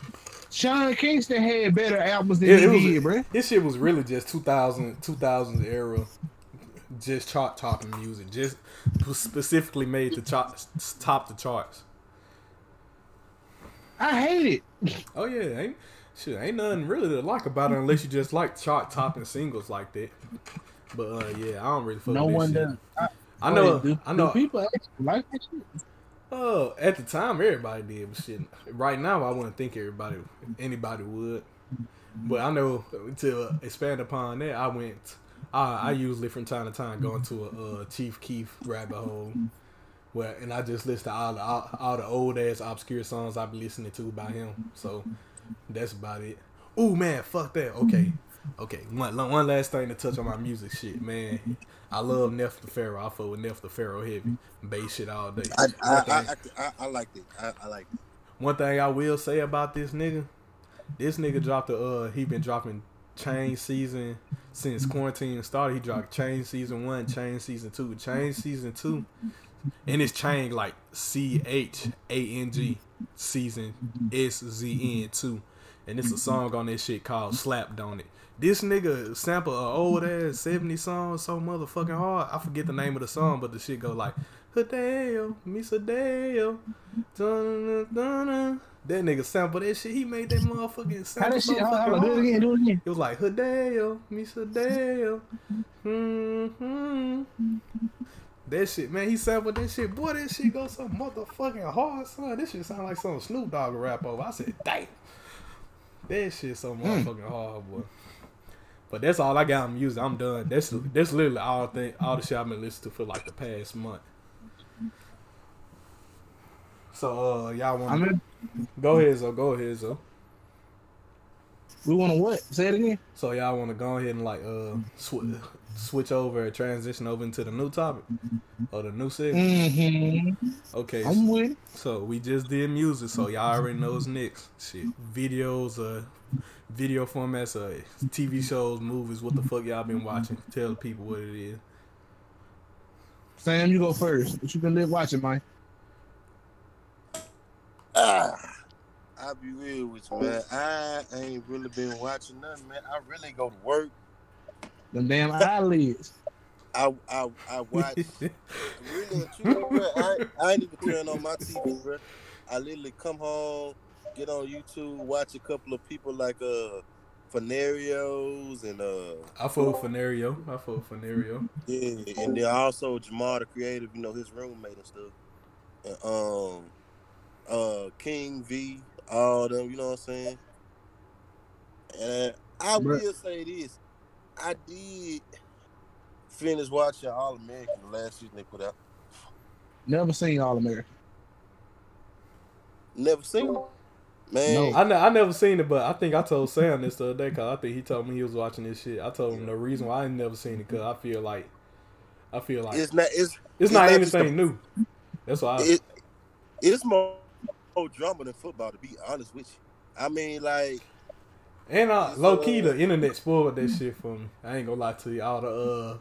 Sean Kingston had better albums than It, he it was, did, bruh. This shit was really just 2000, 2000s era, just chart topping music, just specifically made to chart, top the charts. I hate it. Oh yeah, ain't shit ain't nothing really to like about it unless you just like chart topping singles like that. But uh, yeah, I don't really fuck No with this one shit. does. I, I know, Wait, do, I know. Do people actually like that shit? Uh, at the time, everybody did, but shit. Right now, I wouldn't think everybody, anybody would. But I know to expand upon that, I went. I, I usually from time to time go into a uh, Chief Keef rabbit hole, where and I just listen to all the all, all the old ass obscure songs I've been listening to by him. So that's about it. Oh man, fuck that. Okay, okay. One one last thing to touch on my music shit, man. I love Nef the Pharaoh. I fuck with Nef the Pharaoh heavy, bass shit all day. I I, I, I, I like it. I, I like it. one thing I will say about this nigga, this nigga dropped a uh he been dropping Chain season since quarantine started. He dropped Chain season one, Chain season two, Chain season two, and it's Chain like C H A N G season S Z N two, and it's a song on this shit called Slapped on it. This nigga sample a old ass 70 song so motherfucking hard. I forget the name of the song, but the shit go like Hideo, Misadeo. That nigga sample that shit. He made that motherfucking How sample. that shit? Hold motherfucking do it again. Do it again. It was like Hideo, Misadeo. Mm-hmm. That shit, man, he sampled that shit. Boy, that shit goes so motherfucking hard, son. This shit sound like some Snoop Dogg rap over. I said, damn. That shit so motherfucking hard, boy. But that's all I got on music. I'm done. That's that's literally all thing all the shit I've been listening to for like the past month. So uh y'all want to go ahead, so go ahead, so. we want to what? Say it again. So y'all want to go ahead and like uh sw- switch over, transition over into the new topic or the new segment? Mm-hmm. Okay, I'm with so we just did music, so y'all already know what's next. Shit, videos, uh, video formats, uh, TV shows, movies. What the fuck y'all been watching? Tell the people what it is. Sam, you go first. What you been live watching, Mike? Ah, I'll be real with you, man. I ain't really been watching nothing, man. I really go to work. Them damn eyelids. I I I watch really and bro. I, I ain't even turn on my TV, bro. I literally come home, get on YouTube, watch a couple of people like uh Fenarios and uh I follow Fenario. I follow Fenario. yeah, and then also Jamal the creative, you know, his roommate and stuff. And um uh King V, all them, you know what I'm saying? And I Bruh. will say this. I did finish watching All American the last season they put out. Never seen All American. Never seen it. Man, No. I, ne- I never seen it, but I think I told Sam this the other day because I think he told me he was watching this shit. I told him the reason why I ain't never seen it because I feel like I feel like it's not it's It's not It's not just anything new. That's why. I, it, it's more, more drama than football. To be honest with you, I mean, like and uh, low key, the internet spoiled that shit for me. I ain't gonna lie to you. All the uh,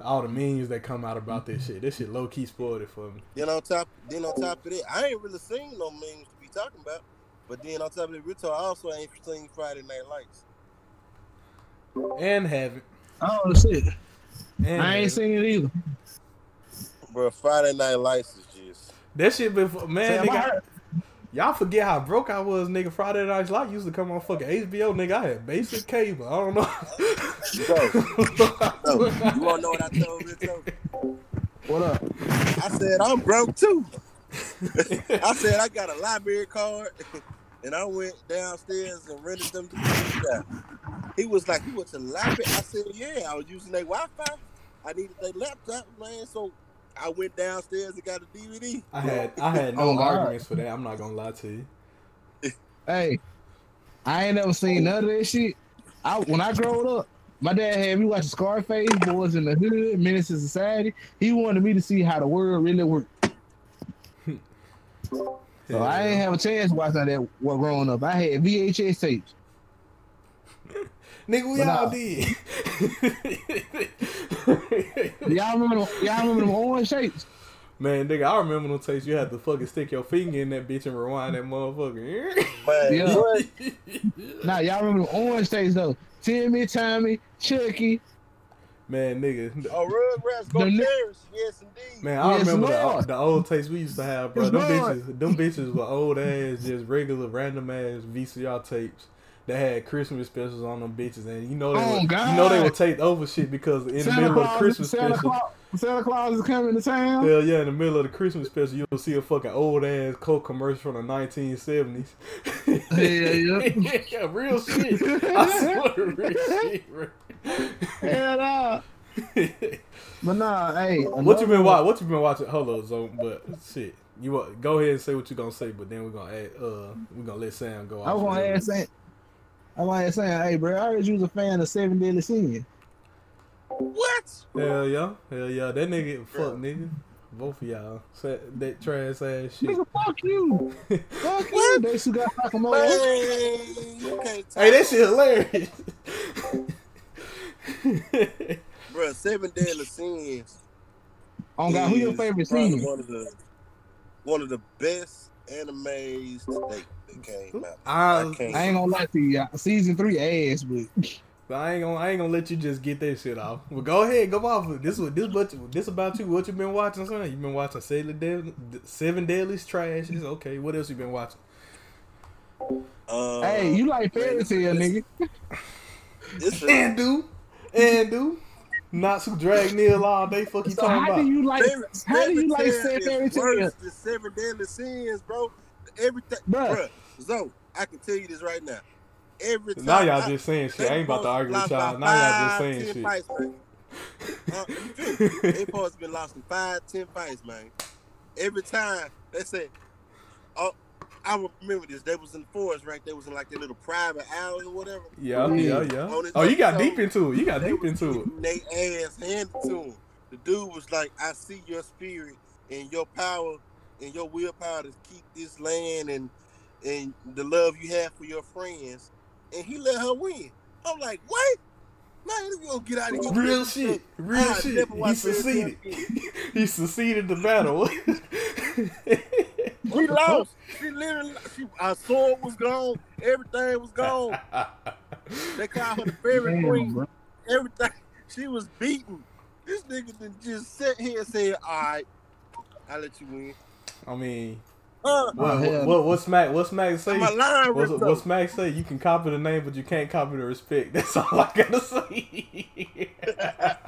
all the memes that come out about this shit. This shit low key spoiled it for me. then on top, then on top of that, I ain't really seen no memes to be talking about. But then on top of that, real talk, I also ain't seen Friday Night Lights. And have it. Oh shit. And I have ain't seen it either. Bro, Friday Night Lights is just that shit before man. Sam, I Nigga, heard, Y'all forget how broke I was, nigga. Friday Night Light used to come on fucking HBO, nigga. I had basic cable. I don't know. Bro, you wanna know what I told Rito? What up? I said I'm broke too. I said I got a library card, and I went downstairs and rented them to the He was like, "You went to the library?" I said, "Yeah, I was using their Wi-Fi. I needed their laptop, man. So I went downstairs and got a DVD." I had I had no Oh, arguments for that. I'm not gonna lie to you. Hey, I ain't never seen none of that shit. I when I growed up, my dad had me watching Scarface, Boys in the Hood, Menace to Society. He wanted me to see how the world really worked. So I ain't have a chance to watch none of that while growing up. I had VHS tapes. Nigga, we But all nah. did. Y'all remember? Them, y'all remember them orange shapes? Man, nigga, I remember them tapes. You had to fucking stick your finger in that bitch and rewind that motherfucker. Man, Yeah. what? Nah, y'all remember the orange tapes though? Timmy, Tommy, Chucky. Man, nigga. Oh, Rugrats go The ni- Paris. Yes, indeed. Man, I Yes, remember the, the old tapes we used to have, bro. Yes, Them Lord. bitches, them bitches were old ass, just regular random ass VCR tapes that had Christmas specials on them bitches, and you know they Oh, were, you know they were taped over shit because in the Santa middle of the Christmas Santa special, Claus, Santa Claus is coming to town. hell yeah, in the middle of the Christmas special, you'll see a fucking old ass Coke commercial from the 1970s. yeah. yeah, real shit. I swear, real shit, bro. Hell nah. But nah, hey. What you been watching? What you been watching? Hold on, Zone. But shit, you go ahead and say what you're gonna say. But then we're gonna add, uh, we're gonna let Sam go. I was gonna ask saying, I was gonna saying, hey, bro, I heard you was a fan of Seven Deadly Sins. What? Hell yeah, hell yeah. That nigga, fuck nigga. Both of y'all, Sa- that trash ass shit. Nigga, fuck you. fuck you. They still got Sakamoto. Man, you can't Hey, that shit hilarious. Bro, Seven Deadly Sins. Oh God, who your favorite probably scene? One of the one of the best animes to date that came out. I, I. I ain't gonna lie to you. Season three ass, but I ain't gonna, I ain't gonna let you just get that shit off. Well, go ahead, go off. This, what this, what, this about you. What you been watching, son? You been watching Seven Deadly, Seven Deadly's trash? It's okay. What else you been watching? Uh, hey, you like Fairy Tail, nigga? It's a, And do, and do. Not who drag Neil all day. Fuck you So talking how about? do you like? favorite, How do you like tale say is Fairy Tail? worse than Seven Deadly Sins, bro. Everything, Bruh. bruh. So I can tell you this right now. Every time now y'all I- just saying shit. I ain't about to argue with y'all. about Now y'all just saying shit. Fights, man. Uh, you feel me? they supposed to been lost in five, ten fights, man. Every time they say, "Oh, I remember this." They was in the forest, right? They was in like their little private alley or whatever. Yeah, Yeah. yeah, yeah. Oh, you got deep into it. You got deep into it. They ass handed to him. The dude was like, "I see your spirit and your power and your willpower to keep this land and and the love you have for your friends." And he let her win. I'm like, "What? Man, you gonna get out of here?" Real shit. shit. Real I shit. never He watched Fairy Tail succeeded. again. he succeeded the battle. We lost. She literally, she, our sword was gone. Everything was gone. They called her the fairy Damn, queen. bro. Everything. She was beaten. This nigga done just sat here and said, "All right, I'll let you win." I mean, Uh, what, hell. what, what, what Smack? What Smack say? my line What's, ripped what up. Say? You can copy the name, but you can't copy the respect. That's all I gotta say.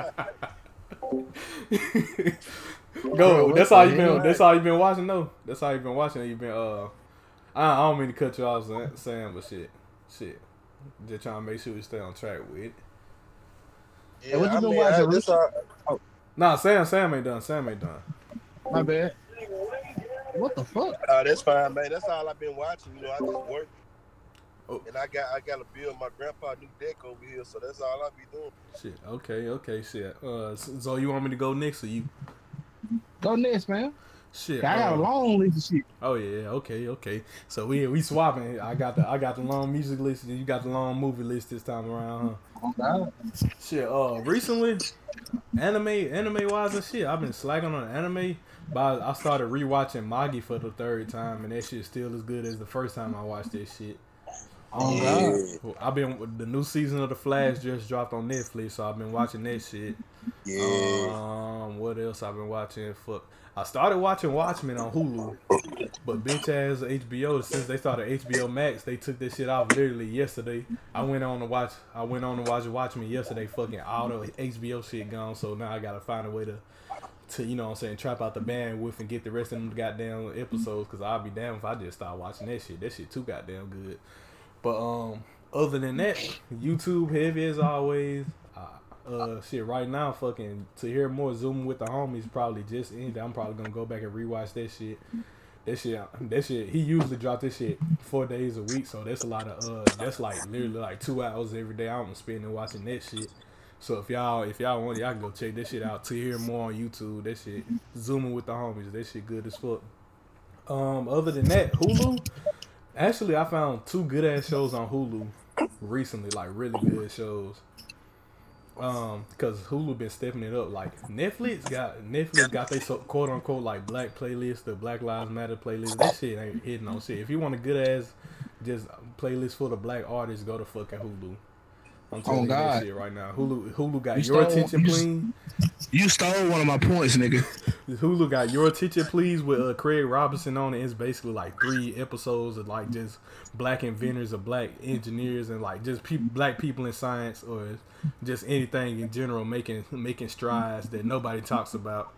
Go. Bro, that's all the you been. hell? That's all you been watching. though. That's all you been watching. You been. Uh, I, I don't mean to cut you off, Sam- Sam, but shit, shit. Just trying to make sure we stay on track with it. Yeah, what you I been mean, watching, I, this Richard? all- Nah, Sam, Sam ain't done. Sam ain't done. My bad. What the fuck? uh, that's fine, man. That's all I've been watching. You know, I just work. Oh. And I got I got to build my grandpa a new deck over here, so that's all I be doing. Shit. Okay. Okay. Shit. Uh, so you want me to go next, or you? Go next, man. Shit. I got uh, a long list of shit. Oh yeah, okay, okay. So we we swapping. I got the I got the long music list, and you got the long movie list this time around. Huh? Oh, God. Shit. Uh, recently, anime anime wise and shit, I've been slacking on anime. But I started rewatching Magi for the third time, and that shit still as good as the first time I watched that shit. Oh, Yeah. God. I've been the new season of The Flash just dropped on Netflix, so I've been watching that shit. Yeah. Um, what else I've been watching? Fuck, I started watching Watchmen on Hulu, but bitch ass HBO since they started HBO Max, they took this shit off literally yesterday. I went on to watch. I went on to watch Watchmen yesterday. Fucking all the HBO shit gone, so now I gotta find a way to. To you know what I'm saying, trap out the bandwidth and get the rest of them goddamn episodes. Cause I'll be damn if I just start watching that shit. That shit too goddamn good. But um, other than that, YouTube heavy as always. Uh, shit, right now, fucking to hear more zooming with the homies probably just ended. I'm probably gonna go back and rewatch that shit. That shit, that shit. He usually drop this shit four days a week, so that's a lot of uh, that's like literally like two hours every day. I'm spending watching that shit. So if y'all if y'all want, y'all can go check this shit out. To hear more on YouTube, that shit zooming with the homies, that shit good as fuck. Um, other than that, Hulu. Actually, I found two good ass shows on Hulu recently, like really good shows. Um, because Hulu been stepping it up. Like Netflix got Netflix got they so, quote unquote like black playlist, the Black Lives Matter playlist. That shit ain't hitting on shit. If you want a good ass just playlist for the black artists, go to fucking Hulu. I'm telling Oh, you God. shit right now. Hulu Hulu got You your stole- attention, you- please. You stole one of my points, nigga. Hulu got your attention, please, with uh, Craig Robinson on it. It's basically like three episodes of like just black inventors or black engineers and like just people, black people in science or just anything in general making making strides that nobody talks about.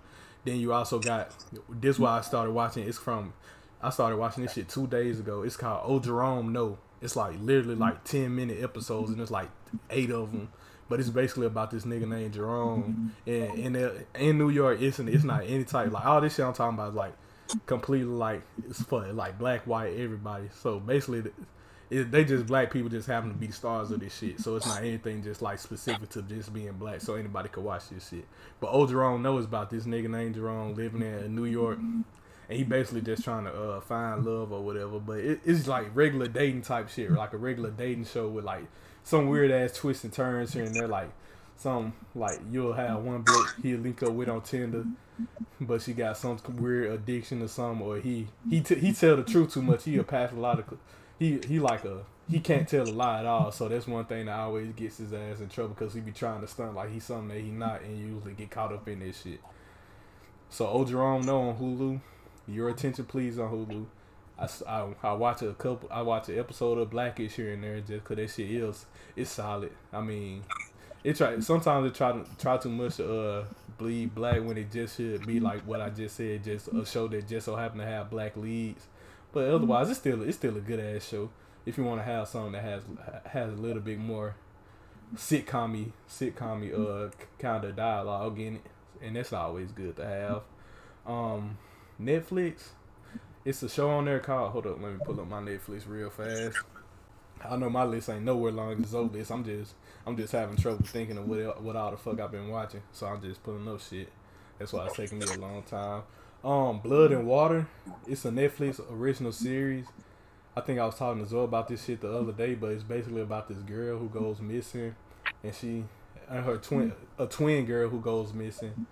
Then you also got this. Why I started watching. It's from I started watching this shit two days ago. It's called Oh Jerome No. It's like literally mm-hmm. like ten minute episodes and it's like eight of them. But it's basically about this nigga named Jerome mm-hmm. in in, in New York. It's it's not any type like all this shit I'm talking about is like completely like it's for like black white everybody. So basically. the- It, they just black people just happen to be the stars of this shit, so it's not anything just like specific to just being black, so anybody could watch this shit. But old Jerome knows about this nigga named Jerome living in New York, and he basically just trying to uh, find love or whatever. But it, it's like regular dating type shit, like a regular dating show with like some weird ass twists and turns here and there. Like some like you'll have one bitch he'll link up with on Tinder, but she got some weird addiction or something, or he he t- he tell the truth too much. He'll pass a lot of he he like a he can't tell a lie at all. So that's one thing that always gets his ass in trouble because he be trying to stunt like he's something that he not, and usually get caught up in this shit. So old Jerome no on Hulu. Your attention, please, on Hulu. I I watch a couple. I watch an episode of Blackish here and there just cause that shit is it's solid. I mean, it try sometimes it try to try too much to uh bleed black when it just should be like what I just said, just a show that just so happen to have black leads. But otherwise, it's still it's still a good ass show. If you want to have something that has has a little bit more sitcom sitcom uh kind of dialogue in it, and that's always good to have. Um, Netflix, it's a show on there called. Hold up, let me pull up my Netflix real fast. I know my list ain't nowhere long as Zoe list. I'm just I'm just having trouble thinking of what what all the fuck I've been watching, so I'm just pulling up shit. That's why it's taking me a long time. Um, Blood and Water, it's a Netflix original series. I think I was talking to Zoe about this shit the other day, but it's basically about this girl who goes missing, and she and her twin a twin girl who goes missing,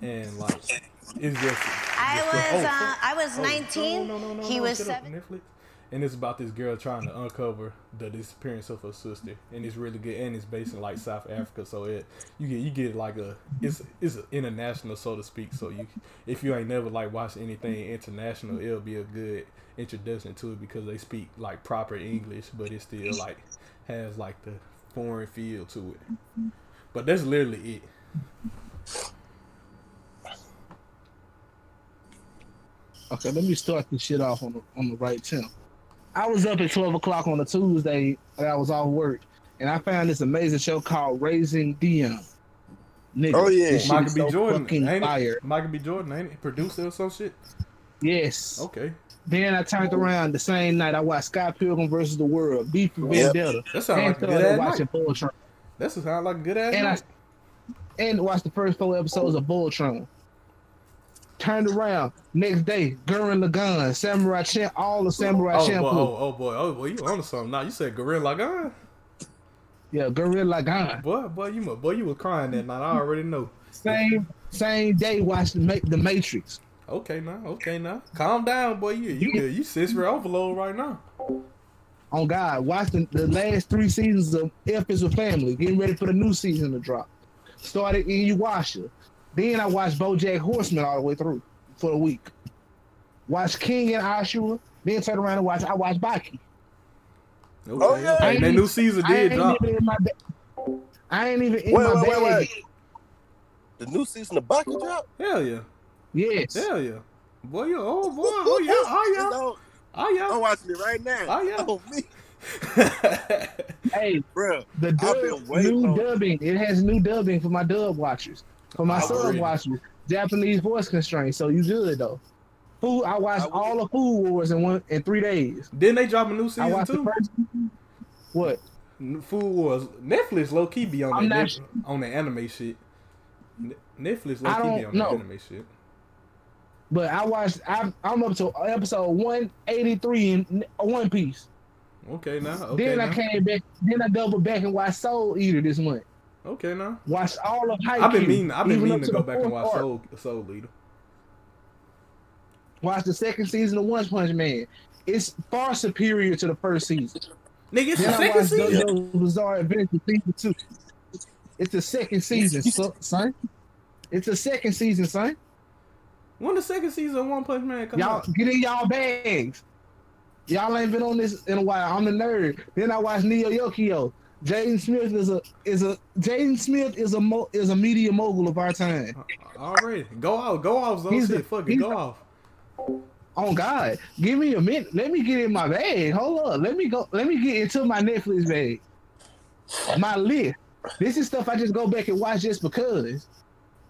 and like it's just. I was oh, uh. I was Oh, 19. no, no, no, he was seven. Netflix. And it's about this girl trying to uncover the disappearance of her sister, and it's really good. And it's based in like South Africa, so it you get you get like a it's it's a international so to speak. So you if you ain't never like watched anything international, it'll be a good introduction to it because they speak like proper English, but it still like has like the foreign feel to it. But that's literally it. Okay, let me start this shit off on the on the right temp. I was up at twelve o'clock on a Tuesday and I was off work, and I found this amazing show called Raising Dion. Nigga, Oh, yeah. this shit Michael is B. so Jordan, fucking ain't fire. it? Michael B. Jordan, ain't it? Producer or some shit. Yes. Okay, Then I turned around the same night. I watched Scott Pilgrim versus the World, Beef for Yep. Vendetta, that sounds and like a good started ass watching night. Bull Train, That sounds like a good ass and I and watched the first four episodes of Bull Train. Turned around next day, Gurren Lagann, Samurai Champ, all the Samurai Oh, oh boy, oh, oh boy, oh boy, you on to something now? You said Gorilla Lagan? Yeah, Gurren Lagann. Boy, boy, you boy, you were crying that night. I already know. Same same day, watched the, Ma- the Matrix. Okay, now, okay, now, calm down, boy. You you you sensory overload right now. On God, watching the, the last three seasons of F is a Family, getting ready for the new season to drop. Started Inuyasha. Then I watched BoJack Horseman all the way through for a week. Watched Kengan Ashura. Then turned around and watched. I watched Baki. Okay, Oh, yeah. okay. That new season I did ain't drop. even in my. Ba- I ain't even in Wait, my wait, wait, bag. wait. The new season of Baki drop? Hell yeah, Yes. hell yeah. Boy, you oh boy, oh yeah, oh yeah, It's on- oh I'm yeah. watching it right now. Oh, yeah. Oh, me, Hey, bro. the I've dub, been waiting new on- dubbing. It has new dubbing for my dub watchers. For my I agree. watchers, Japanese voice constraints. So you good though. Food. I watched I all of Food Wars in one in three days. Didn't they drop a new I season watched the too? first. What? Food Wars. Netflix low key be on I'm that not on the anime shit. Netflix low key be on the anime shit. But I watched. I'm, I'm up to episode 183 in One Piece. Okay now. Okay then I now. came back. Then I doubled back and watched Soul Eater this month. Okay now. watch all of Haikyuu. I've been meaning. I've been meaning up to go back and watch. Soul Soul Leader. Watch the second season of One Punch Man. It's far superior to the first season. Nigga, it's the Then I second season. JoJo's Bizarre Adventure season two. It's the second season, so- son. It's the second season, son. When the second season of One Punch Man come Y'all out? get in y'all bags. Y'all ain't been on this in a while. I'm the nerd. Then I watched Neo Yokio. Jaden Smith is a is a Jaden Smith is a mo, is a media mogul of our time. Uh, already. Go off, Go off, Zo. Shit, fuck it. Go off. Oh God, give me a minute. Let me get in my bag. Hold up. Let me go. Let me get into my Netflix bag. My list. This is stuff I just go back and watch just because.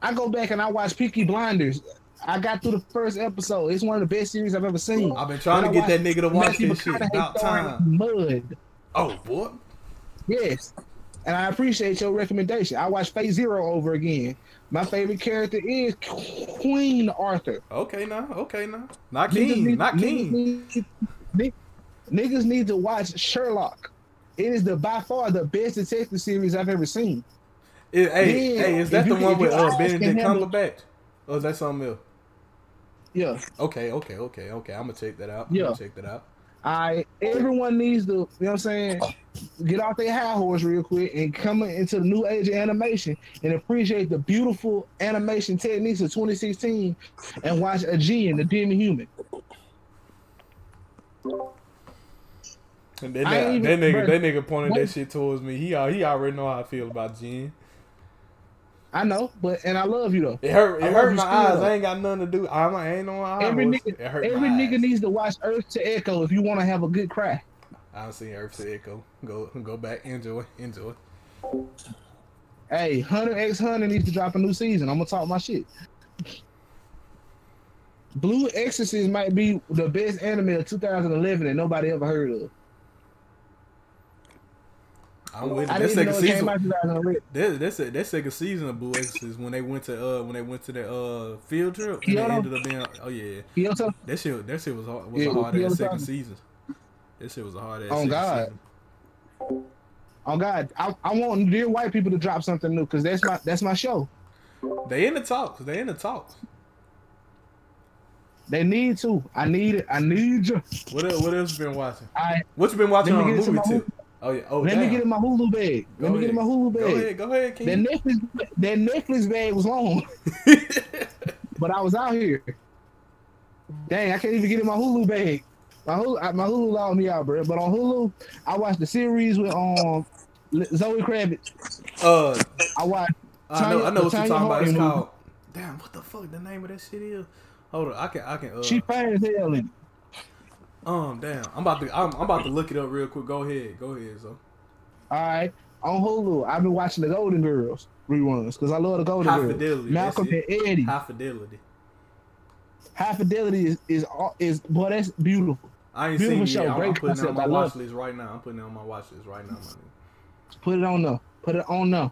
I go back and I watch Peaky Blinders. I got through the first episode. It's one of the best series I've ever seen. I've been trying to Then get that nigga to watch Matthew this shit. About time. Mud. Oh boy. Yes. And I appreciate your recommendation. I watched Fate/Zero over again. My favorite character is Queen Arthur. Okay now. Okay now. Not Niggas King. need- Not niggas King. need- Niggas need to watch Sherlock. It is the by far the best detective series I've ever seen. It- hey, Yeah, hey, is that if the you- one with uh, Benedict Cumberbatch? Or is that something else? Yeah. Okay, okay, okay, okay. I'm gonna check that out. I'm Yeah. gonna check that out. I everyone needs to, you know what I'm saying, get off their high horse real quick and come into the new age of animation and appreciate the beautiful animation techniques of 2016 and watch Ajin, the Demi-Human. And that, ain't nigga, even- that nigga, bruh, that nigga pointed what- that shit towards me. He he already know how I feel about Jen. I know, but and I love you though. It hurt. It I hurt my eyes. though. I ain't got nothing to do. I'm, I ain't on my Every nigga, every nigga eyes. needs to watch Earth to Echo if you want to have a good cry. I don't see Earth to Echo. Go go back. Enjoy. Enjoy. Hey, Hunter X Hunter needs to drop a new season. I'm gonna talk my shit. Blue Exorcist might be the best anime of 2011 that nobody ever heard of. I'm with it. That second know it came season. 2011. That, that second season of Blue Exorcist when they went to uh when they went to the uh field trip and Kyoto? ended up being oh yeah Kyoto? that shit that shit was hard was Yeah, a hard ass second season. That shit was a hard ass. Oh, God. season. Oh God, I, I want dear white people to drop something new because that's my that's my show. They in the talks. They in the talks. They need to. I need it. I need you. What else, what else you been watching? I What you been watching on movie tip? Oh yeah. Oh let damn. me get in my Hulu bag. Let Go me get in my ahead. Hulu Go bag. ahead. Go ahead, That Netflix that Netflix bag was long, but I was out here. Dang, I can't even get in my Hulu bag. My Hulu, my Hulu allowed me out, bro. But on Hulu, I watched the series with um Zoe Kravitz. uh, I watched. I know. I know what you're talking about. It's movie. called. Damn. What the fuck? The name of that shit is. Hold on. I can. I can. Uh, She fine as hell in it. Um. Damn. I'm about to. I'm, I'm about to look it up real quick. Go ahead. Go ahead. So. All right. On Hulu, I've been watching the Golden Girls reruns because I love the Golden High Girls. fidelity. Malcolm and. Eddie. High fidelity. High Fidelity is is is boy that's beautiful. I ain't Beautiful seen it show. I'm, great I'm putting it on my watch list right now. I'm putting it on my watch list right now, my nigga. Put it on there. Put it on there.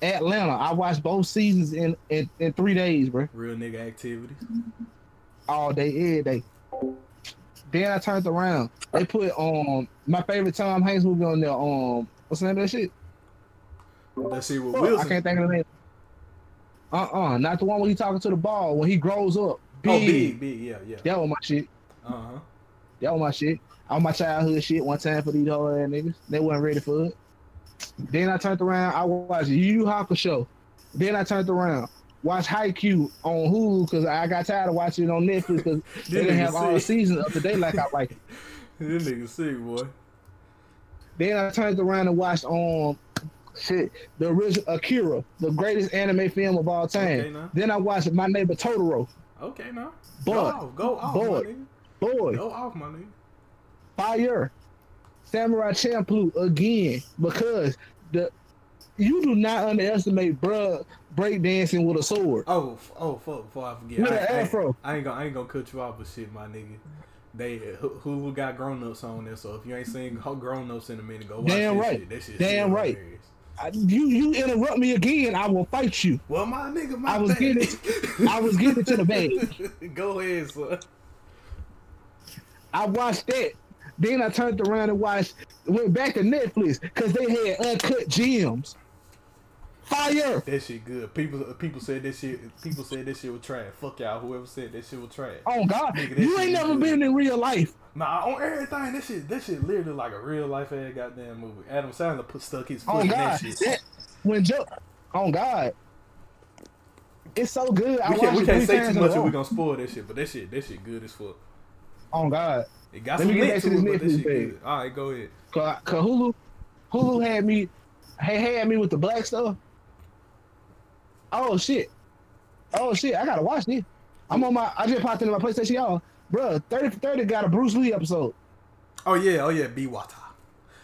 Atlanta. I watched both seasons in in, in three days, bro. Real nigga activities. All day, every day. Then I turned around. They put um my favorite Tom Hanks movie on there. Um, what's the name of that shit? That shit with Fuck, I can't think of the name. Uh uh not the one where he talking to the ball when he grows up. Oh, big, big, yeah, yeah. That was my shit. Uh huh. That was my shit. All my childhood shit one time for these whole ass niggas. They wasn't ready for it. Then I turned around. I watched Yu Yu Hakusho. Then I turned around. Watched Haikyuu on Hulu because I got tired of watching it on Netflix because they didn't have all the seasons up to date like I like it. This nigga sick, boy. Then I turned around and watched um shit the original Akira, the greatest anime film of all time. Okay. Then I watched My Neighbor Totoro. Okay, now. Boy. Go off. Go off, Boy. my nigga. Boy, Go off, my nigga. fire. Samurai Champloo again because the you do not underestimate bruh breakdancing with a sword. Oh, oh, fuck! Before I forget, With I, an afro. I ain't gonna, I ain't gonna cut you off, with shit, my nigga. They Hu- Hulu got grown ups on there, so if you ain't seen grown ups in a minute, go watch Damn that right. shit. That shit Damn right. hilarious. I, you you interrupt me again, I will fight you. Well, my nigga, my I was bad. getting I was getting to the bag. Go ahead, son. I watched that. Then I turned around and watched went back to Netflix because they had uncut gems. Fire. That shit good. People people said that shit. People said that shit was trash. Fuck y'all. Whoever said that shit was trash. Oh God, Nigga, you ain't never good. been in real life. Nah, on everything. That shit. That shit literally like a real life ass goddamn movie. Adam Sandler put stuck his oh, foot Oh in God, that shit. that, when Joe, oh God, it's so good. I We can't, we can't say too much or row. we gonna spoil that shit, but that shit, that shit good as fuck. Oh God, It got Let some me get back to to it, this but that Netflix shit good. All right, go ahead. Cause, Cause Hulu, Hulu had me, had had me with the black stuff. Oh shit, oh shit, I gotta watch this. I'm on my, I just popped into my PlayStation, y'all. Bruh, 30 for 30 got a Bruce Lee episode. Oh yeah, oh yeah, Be Water.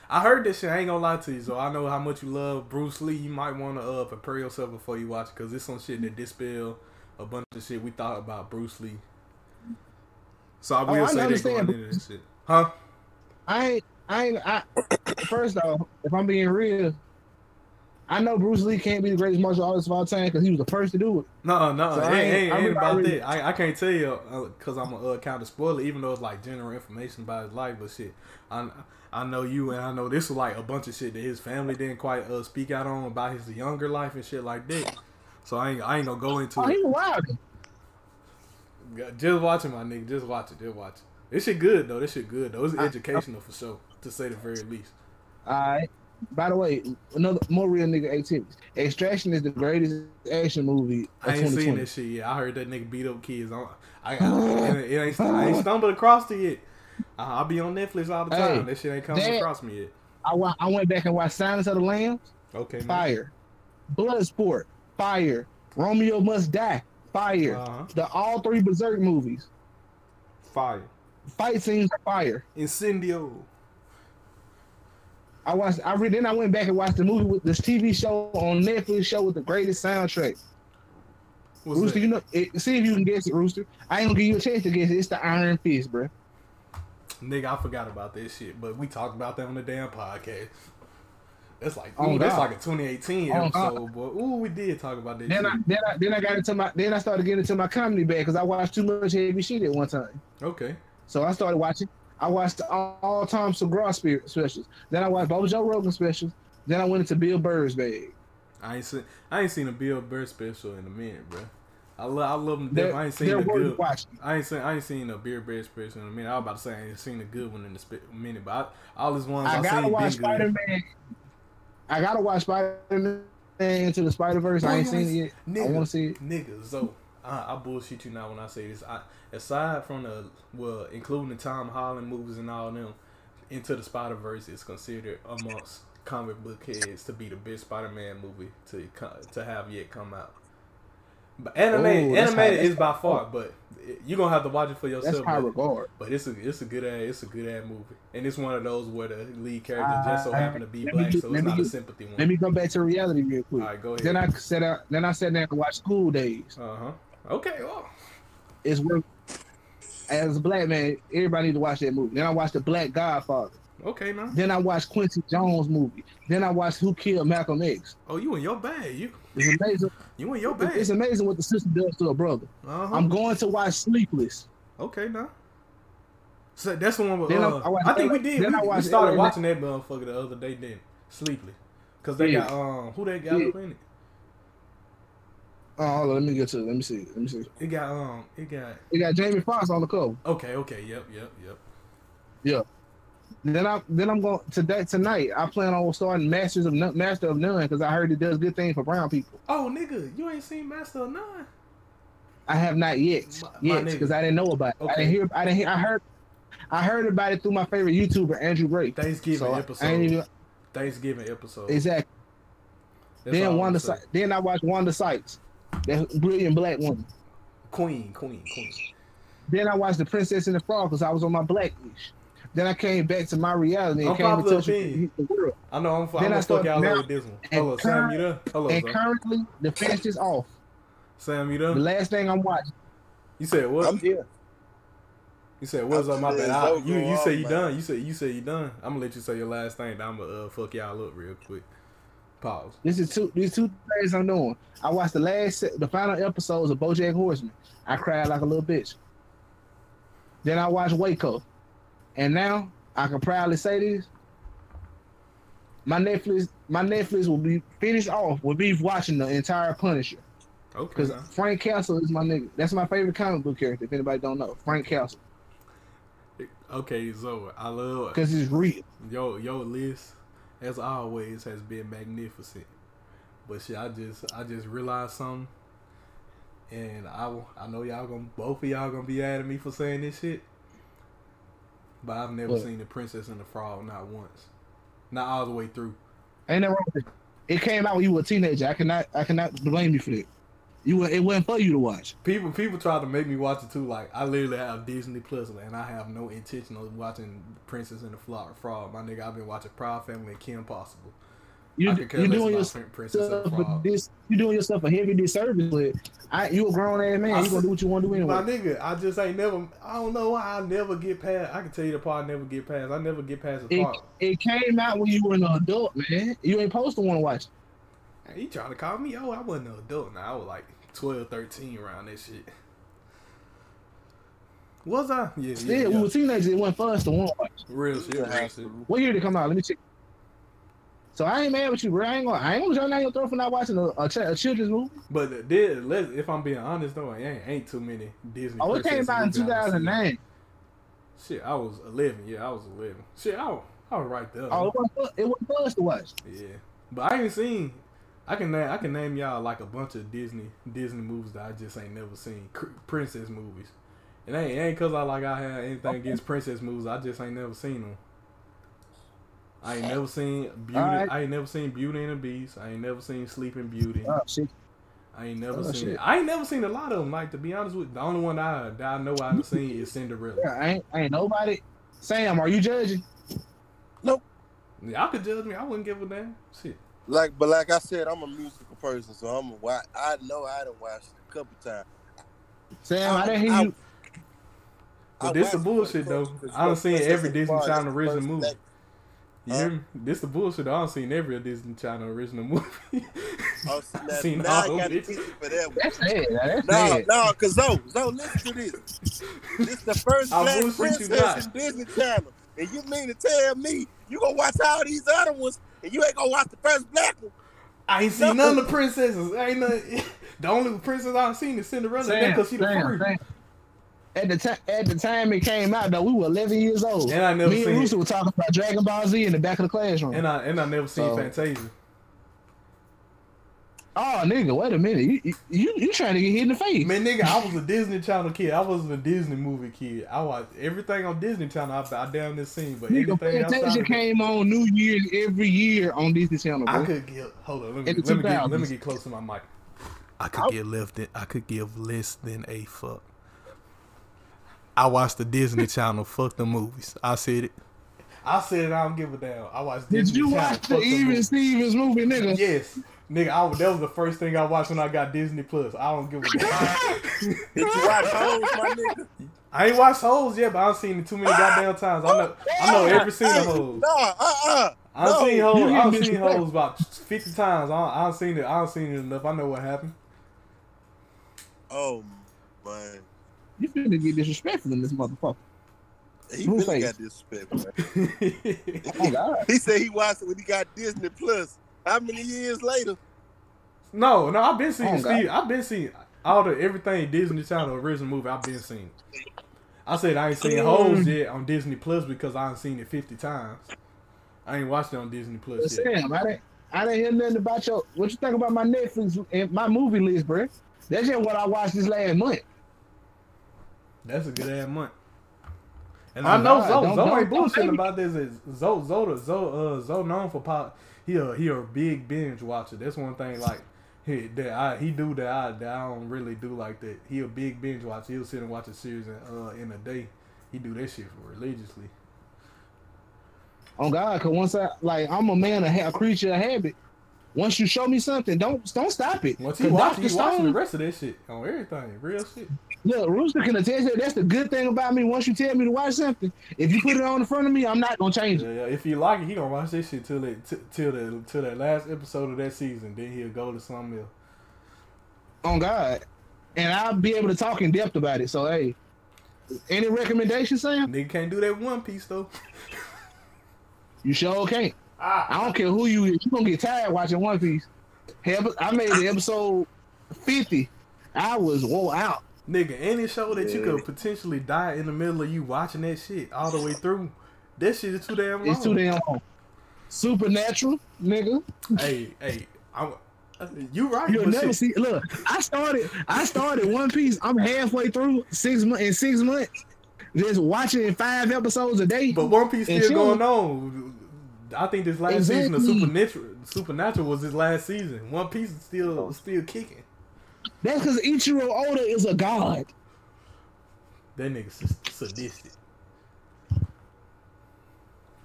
I heard this shit. I ain't gonna lie to you, so I know how much you love Bruce Lee. You might want to uh, prepare yourself before you watch it, cause it's some shit that dispel a bunch of shit we thought about Bruce Lee. So I will Oh, I say they going into this shit, huh? I ain't, I ain't, I, first off, if I'm being real, I know Bruce Lee can't be the greatest martial artist of all time because he was the first to do it. No, no, So it I ain't, ain't- ain't, I ain't about really- that. I, I can't tell you because I'm a uh, kind of spoiler, even though it's like general information about his life. But shit, I I know you and I know this was like a bunch of shit that his family didn't quite uh, speak out on about his younger life and shit like that. So I ain't I ain't gonna go into Oh, it. he was wild. Just watch it, my nigga. Just watch it. Just watch it. This shit good though. This shit good though. It's educational for sure, to say the very least. All right. By the way, another more real nigga activities. Extraction is the greatest action movie of I ain't seen this shit yet. I heard that nigga beat up kids. I, I, I it, ain't, I ain't stumbled across it yet. Uh, I'll be on Netflix all the time. Hey, that shit ain't coming that- across me yet. I, I went back and watched Silence of the Lambs. Okay, man. Fire. Bloodsport. Fire. Romeo Must Die. Fire. Uh-huh. The all three Berserk movies. Fire. Fight scenes fire. Incendio. I watched. I read. Then I went back and watched the movie with this TV show on Netflix show with the greatest soundtrack. What's Rooster, that? you know. It, see if you can guess it, Rooster. I ain't gonna give you a chance to guess it. It's the Iron Fist, bro. Nigga, I forgot about this shit, but we talked about that on the damn podcast. That's like, Oh, that's like a 2018 Oh, episode, boy. Ooh, we did talk about this Then shit. I then I then I got into my then I started getting into my comedy bag because I watched too much heavy shit at one time. Okay. So I started watching. I watched all, Tom Segura specials. Then I watched both Joe Rogan specials. Then I went into Bill Burr's bag. I ain't seen I ain't seen a Bill Burr special in a minute, bro. I love I love to I ain't seen a good. watching. I ain't seen I ain't seen a Bill Burr special in a minute. I was about to say I ain't seen a good one in a spe- minute, but I, all his ones I, I gotta watch Spider Man. I gotta watch Spider Man into the Spider Verse. I ain't seen it yet. I Nigga, want to see it. Nigga, so I, I bullshit you now when I say this. I, aside from the well, including the Tom Holland movies and all them, Into the Spider Verse is considered amongst comic book heads to be the best Spider Man movie to to have yet come out. But animated, Ooh, animated high- is by far, but you're gonna have to watch it for yourself. That's high but, regard. but it's a it's a good ass it's a good ass movie, and it's one of those where the lead character just so happened to be black, get- so let it's me not a sympathy one. Let me go back to reality real quick. All right, go ahead. Then I sat out. Then I sat down and watched School Daze. uh huh. Okay. Well, It's worth. As a black man, everybody need to watch that movie. Then I watched The Black Godfather. okay now. Then I watched Quincy Jones movie. Then I watched Who Killed Malcolm X. Oh, you in your bag? You It's amazing. you in your bag? It's amazing what the sister does to a brother. Uh-huh. I'm going to watch Sleepless. okay now. So that's the one with. Then I- Uh, I watched I think we did. then We, I we started watching that motherfucker the other day. Then Sleepless, cause they Yeah. got um who they got Yeah. up in it. Oh, hold on, let me get to it. Let me see. Let me see. It got um it got It got Jamie Foxx on the cover. okay okay yep yep yep Yeah. Then I then I'm going today tonight. I plan on starting Masters of None, Master of None because I heard it does good things for brown people. Oh, nigga, you ain't seen Master of None? I have not yet, My- yet because I didn't know about it. I Okay. didn't hear. I didn't hear. I heard. I heard about it through my favorite YouTuber Andrew Gray. Thanksgiving So I episode. even Thanksgiving episode. exactly. That's then Wanda. gonna say. Si- Then I watched Wanda Sykes, that brilliant black woman. Queen, Queen, Queen. Then I watched The Princess and the Frog because I was on my black leash. Then I came back to my reality and came Unpopular touch with the world. I know I'm, I'm Then I gonna fuck y'all now- up with this one. and Hello, Sam, you there? Hello, And Sam. currently, the fence is off. Sam, you The last thing I'm watching. You said what? I'm here. You said what's I'm up, my still bad. I, you you going say you man. done. You said you said you done. I'm gonna let you say your last thing. Then I'm gonna uh, fuck y'all up real quick. Pause. This is two. These two things I'm doing. I watched the last, the final episodes of BoJack Horseman. I cried like a little bitch. Then I watched Waco, and now I can proudly say this: my Netflix, my Netflix will be finished off with me watching the entire Punisher Okay. because. Frank Castle is my nigga. That's my favorite comic book character. If anybody don't know, Frank Castle, Okay, so I love because he's real. yo yo list as always has been magnificent. But shit, I just I just realized something, and I I know y'all gonna both of y'all gonna be at me for saying this shit. But I've never What? seen the Princess and the Frog not once, not all the way through. Ain't that wrong? It came out when you were a teenager. I cannot, I cannot blame you for that. You, it wasn't for you to watch. People people try to make me watch it too. Like I literally have Disney Plus, and I have no intention of watching Princess and the Flo- Frog. My nigga, I've been watching Proud Family and Kim Possible. You, I could care you doing yourself Princess and Frog. this. You doing yourself a heavy disservice. With I, you a grown ass man. I You gonna do what you want to do anyway. My nigga, I just ain't never. I don't know why I never get past. I can tell you the part I never get past. I never get past the It, part. it came out when you were an adult, man. You ain't supposed to want to watch. it. You trying to call me? Oh, I wasn't an adult now. I was like 12, 13 around that shit. Was I? Yeah, Still, yeah, we were teenagers. It wasn't for us to want watch. Real shit, real shit. What year did it come out? Let me check. So I ain't mad with you, bro. I ain't gonna, I ain't gonna jump down your throat for not watching a, a, ch- a children's movie. But uh, there, let if I'm being honest though, ain't ain't too many Disney. Oh, it came out in movies I done seen. 2009. Shit, I was 11. Yeah, I was 11. Shit, I was, I was right there. Oh, it wasn't, it wasn't for us to watch. Yeah, but I ain't seen. I can name I can name y'all like a bunch of Disney Disney movies that I just ain't never seen. Princess movies. It ain't it ain't cause I like I have anything against princess movies. I just ain't never seen them. I ain't never seen Beauty. Alright. I ain't never seen Beauty and the Beast. I ain't never seen Sleeping Beauty. Oh shit. I ain't never Oh, seen. shit. I ain't never seen a lot of them. Like to be honest with, you, the only one I that I know I've seen is Cinderella. Yeah, I ain't, ain't nobody. Sam, are you judging? Nope. Y'all could judge me. I wouldn't give a damn. Shit. Like, but like I said, I'm a musical person, so I'm a watch. I know I done watched it a couple times. Sam, I, didn't hear I- you. But I this the watched it for bullshit though. culture, 'cause I done seen every Disney Channel original movie. black- You hear me? This the bullshit. I done seen every Disney Channel original movie. Oh, so now, Seen now all I got to bitches. teach you for that one. That's sad. That's No, sad. no, cause Zoe, Zoe, listen to this. This the first I black princess in Disney Channel, and you mean to tell me you gonna watch all these other ones, and you ain't gonna watch the first black one? I ain't seen none of the princesses. I Ain't none, the only princess I've seen is Cinderella. Sam, because she the first. At the time, at the time it came out, though, we were 11 years old. And I never Me and seen Rooster it. were talking about Dragon Ball Z in the back of the classroom. And I and I never seen So- Fantasia. Oh, nigga, wait a minute. You, you, you, you trying to get hit in the face? Man, nigga, I was a Disney Channel kid. I wasn't a Disney movie kid. I watched everything on Disney Channel. I, I damn this scene, but Nigga, everything outside. Fantasia of- came on New Year's every year on Disney Channel, I could get Hold on, let me let me, get, let me get close to my mic. I could I'll- give less than I could give less than a fuck. I watched the Disney Channel. Fuck the movies. I said it. I said it. I don't give a damn. I watched Did Disney you Channel. watch the the Even movies. Stevens movie, nigga? Yes, nigga. I, that was the first thing I watched when I got Disney Plus. I don't give a damn. Did you watch Hoes, my nigga? I ain't watched Hoes yet, but I've seen it too many goddamn times. I know. I know every scene of Hoes. No, uh, uh. I've No, seen hoes. I've seen disrespectful. hoes about fifty times. I I don't seen it. I don't seen it enough. I know what happened. Oh man, You finna get disrespectful in this motherfucker. he Who really face? got disrespect, man. Oh, God. He said he watched it when he got Disney Plus. How many years later? no, no, I've been seeing Oh, God. Steve. I've been seeing all the everything Disney Channel original movie. I've been seeing. I said I ain't seen Mm. Hoes yet on Disney Plus because I ain't seen it fifty times. I ain't watched it on Disney But Plus yet. Sam, I didn't, I didn't hear nothing about your. What you think about my Netflix and my movie list, bro? That's just what I watched this last month. That's a good ass month. And Oh, I know God, Zoe. don't- Zoe don't- ain't bullshitting about this. Is Zoe, Zoe, Zoe, uh, Zoe known for pop. He a he a big binge watcher. That's one thing. Like he that I he do that I that I don't really do like that. He a big binge watcher. He'll sit and watch a series in, uh, in a day. He do that shit religiously. On God, cause once I like, I'm a man, a, a creature of habit. Once you show me something, don't don't stop it. Once he 'Cause watch, he watching the rest of that shit on everything. Real shit. Look, Rooster can attest that. That's the good thing about me. Once you tell me to watch something, if you put it on in front of me, I'm not gonna change it. yeah, yeah. if you like it, he gonna watch this shit till it t- till the till that last episode of that season. Then he'll go to something else. On God, and I'll be able to talk in depth about it. So hey, any recommendations, Sam? Nigga can't do that One Piece though. You sure can't. Ah, I don't care who you is. You gonna get tired watching One Piece. I made the episode fifty. I was wore out. Nigga, any show that you could potentially die in the middle of you watching that shit all the way through, that shit is too damn long. It's too damn long. Supernatural, nigga. Hey, hey, I'm, you right. You'll never shit, see. Look, I started. I started One Piece. I'm halfway through six months in six months, just watching five episodes a day. but One Piece still going on. I think this last season of Supernatural, Supernatural was his last season. One Piece is still oh. still kicking. That's because Eiichiro Oda is a god. That nigga s- sadistic.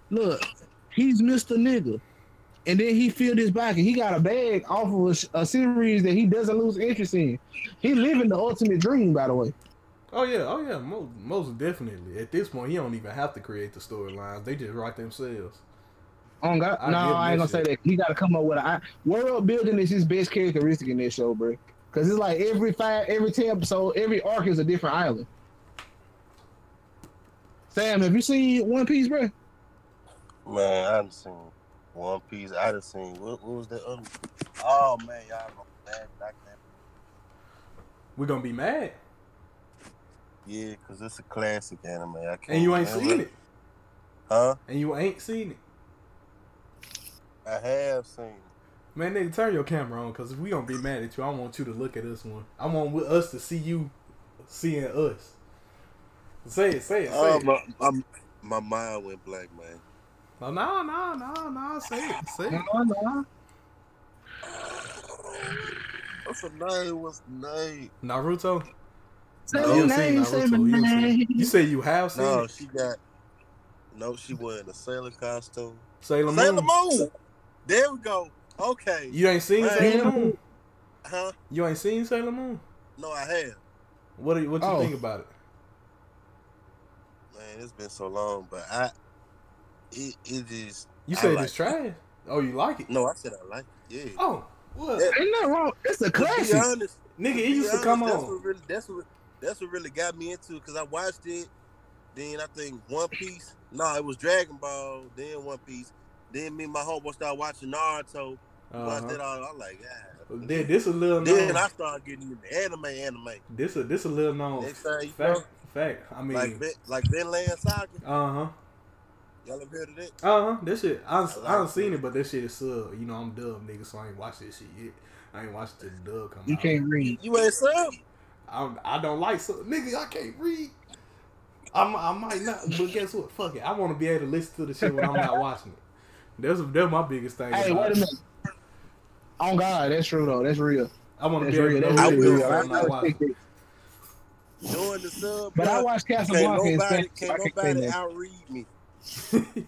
Look, he's Mr. Nigga. And then he filled his pocket. He got a bag off of a, a series that he doesn't lose interest in. He living the ultimate dream, by the way. Oh yeah, oh yeah, most, most definitely. At this point, he don't even have to create the storylines; they just write themselves. Oh God, I no, I ain't gonna say that. He got to come up with a I, world building is his best characteristic in this show, bro. Because it's like every five, every ten episode, every arc is a different island. Sam, have you seen One Piece, bro? Man, I done seen One Piece. I done seen what, what was that other? Oh man, y'all gonna bad back. We're gonna be mad, Yeah, cause it's a classic anime. I can't. and you ain't man, seen it, Huh? and you ain't seen it. I have seen. it. Man, nigga, turn your camera on, cause if we gonna be mad at you, I want you to look at us one. I want with us to see you seeing us. Say it, say it, say Oh it. my, my, my mind went blank, man. No, no, no, no, no, say it, say it. No, no. What's the name? What's the name? Naruto. Say You my done name, say my you done seen- name. You say you have seen No, it? she got. No, she was in a sailor costume. Sailor Moon. Sailor Moon. There we go. Okay. You ain't seen Man. Sailor Moon. Huh? You ain't seen Sailor Moon. No, I have. What do you, what you Oh. think about it? Man, it's been so long, but I. It it just. You said like it's trash. Oh, you like it? No, I said I like. It. Yeah. Oh, what? Yeah. Ain't nothing wrong. It's a To classic. honest, Nigga, it be used to come that's on. What really, that's what that's what really got me into because I watched it. Then I think One Piece. No, it was Dragon Ball. Then One Piece. Then me and my homeboy started watching Naruto. Watched that Uh-huh. all. I'm like, yeah. Then this a little Then known. I started getting into anime, anime. This a this a little known Next time you fact. know, Fact. I mean, like Vin- like Vinland Saga. uh huh. Y'all ever heard of that? Uh huh. That shit. I, I I, like done it. seen it, but that shit is sub. You know, I'm dumb, nigga, so I ain't watched this shit yet. I ain't watched the dub come You out. can't read. You ain't sub? I, I don't like sub. Nigga, I can't read. I'm, I might not, but guess what? Fuck it. I want to be able to listen to the shit when I'm not watching it. That's that's my biggest thing. Hey, wait a minute. On God, that's true though. That's real. I want to That's be real. That's I real. do will. I, I'm not I watching. respect it. Doing the sub. But I bruh, watched Can't nobody, Spanish. so can't I can't nobody outread me.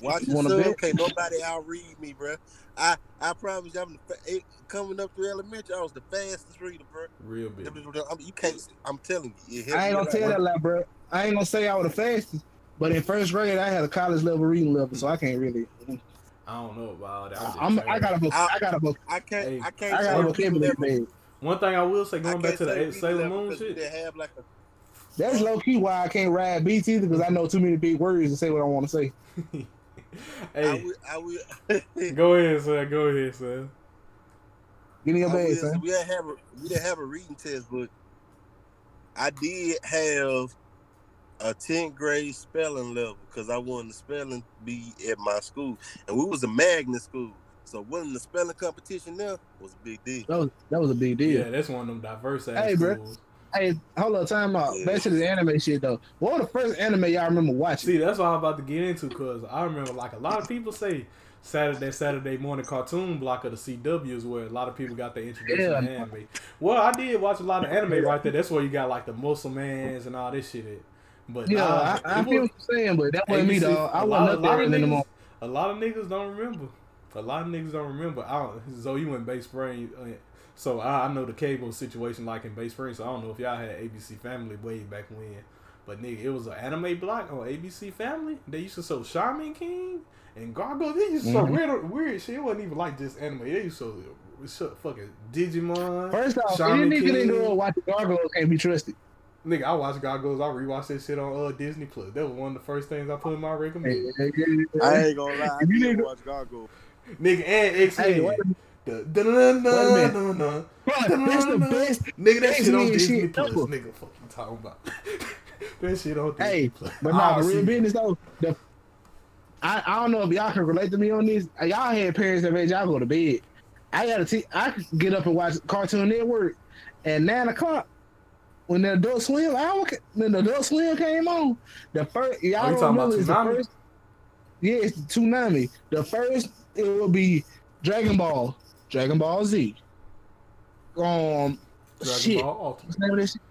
Watch You the sub. bet? Can't nobody outread me, bro. I I promise you, I'm the, fa- coming up through elementary. I was the fastest reader, bro. Real big. I'm, you can't. I'm telling you. I ain't gonna a tell lot. that lie, bro. I ain't gonna say I was the fastest, but in first grade I had a college level reading level, so I can't really. I don't know about all that. I'm I'm, I got a book. I got a book. I can't. Hey, I can't. I got a say people vocabulary. One thing I will say, going back to the say Sailor Moon shit. They have like a. That's low key why I can't ride beats either because I know too many big words to say what I want to say. I hey, will. I will. go ahead, son. Go ahead, son. Give me your I bag, will- son. we didn't have a we didn't have a reading test, but I did have a 10th grade spelling level because I wanted the spelling bee at my school, and we was a magnet school. So winning the spelling competition there was a big deal. That was that was a big deal. Yeah, that's one of them diverse ass Hey, bro. schools. Hey, hold on, time out. Yeah. Back to the anime shit though. What was the first anime y'all remember watching? See, that's what I'm about to get into because I remember like a lot of people say Saturday Saturday morning cartoon block of the CW is where a lot of people got their introduction Yeah. to anime. Well, I did watch a lot of anime right there. That's where you got like the muscle mans and all this shit. At. But yeah, nah, I, I feel what you're saying, but that wasn't me though. I wasn't a up lot there of in the moment. A lot of niggas don't remember. A lot of niggas don't remember. I don't, so you went Bay Spring. uh, So I, I know the cable situation like in Bay Spring. So I don't know if y'all had ABC Family way back when. But nigga, it was an anime block on ABC Family. They used to show Shaman King and Gargoyle. They used to show Mhm. weird, weird shit. It wasn't even like just anime. They used to show, fucking Digimon. First off, Shaman any nigga King. that girl watching Gargoyles can't be trusted. Nigga, I watch Gargoyles. I rewatched that shit on uh, Disney Plus. That was one of the first things I put in my Hey, recommend. hey, hey, I ain't gonna lie, I If you did nigga- watch Gargoyle. Nigga, and X Hey, Men. wait a The dun- dun- minute. dun- dun- Bro, that's the best. Nigga, that shit on Disney Plus. Nigga, fuck you talking about? that shit on Disney Hey, Plus. but nah, real business though. The, I, I don't know if y'all can relate to me on this. Y'all had parents that made y'all go to bed. I gotta t- I could get up and watch Cartoon Network at nine o'clock when the Adult Swim hour when the Adult Swim came on. The first y'all Oh, don't talking about remember it's the first. Yeah, it's Toonami. The first it will be Dragon Ball, Dragon Ball Z. Um, Dragon shit. Ball Ultimate. What's the name of this? shit?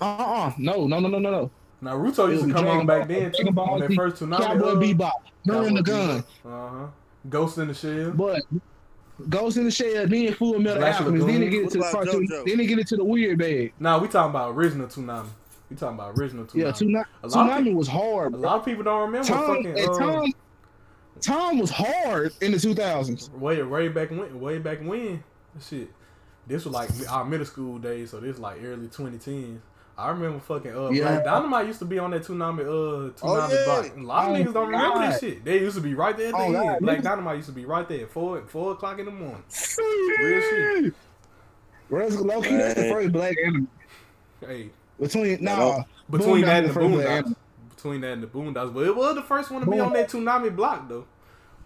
Uh-uh. No, no, no, no, no, no. Naruto used to come Dragon on back Ball- then. Dragon Ball On Z, first Toonami. Cowboy Bebop, Burn the Gun. Uh huh. Ghost in the Shell. But Ghost in the Shell, then Full Metal Black Alchemist, then they get What into the about cartoon, then they get into the weird bag. Nah, we talking about original Toonami. We talking about original Toonami. Yeah, Toonami, A lot of Toonami was hard. A lot of people don't remember Tom, fucking. and uh, Tom, Tom was hard in the 2000s. Way way back when, way back when, shit. This was like our middle school days, so this was like early 2010s. I remember fucking uh, Yeah. Black Dynamite used to be on that Toonami uh Toonami Oh, yeah. block. A lot of Oh, niggas don't remember God. this shit. They used to be right there at the Oh, end. Black niggas- Dynamite used to be right there at four four o'clock in the morning. Real shit. Real low key, that's the first black anime. Hey, Between No. nah, between that and the the Boondocks, between that and the Boondocks, but it was the first one to be on that Toonami block though.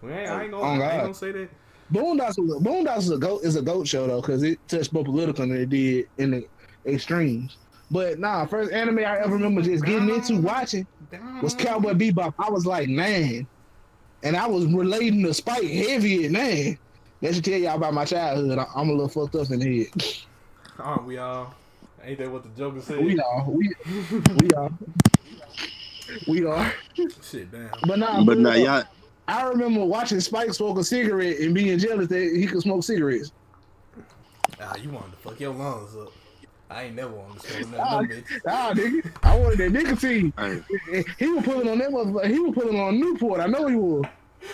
We ain't, I ain't gonna, Oh, I ain't gonna say that. Boondocks was a, Boondocks is a goat is a goat show though because it touched more political than it did in the extremes. But nah, first anime I ever remember just getting into watching was Cowboy Bebop. I was like nine, and I was relating to Spike heavy at nine. That should tell y'all about my childhood. I- I'm a little fucked up in the head. Aren't we all? Ain't that what the Joker said? We are, we we are, we are. Shit, damn. But nah, But for now real, y'all, I remember watching Spike smoke a cigarette and being jealous that he could smoke cigarettes. Ah, you wanted to fuck your lungs up. I ain't never wanted to smoke Ah, nothing, bitch. Ah, nigga, I wanted that nicotine. hey, He was pulling on that motherfucker. He was pulling on Newport. I know he was.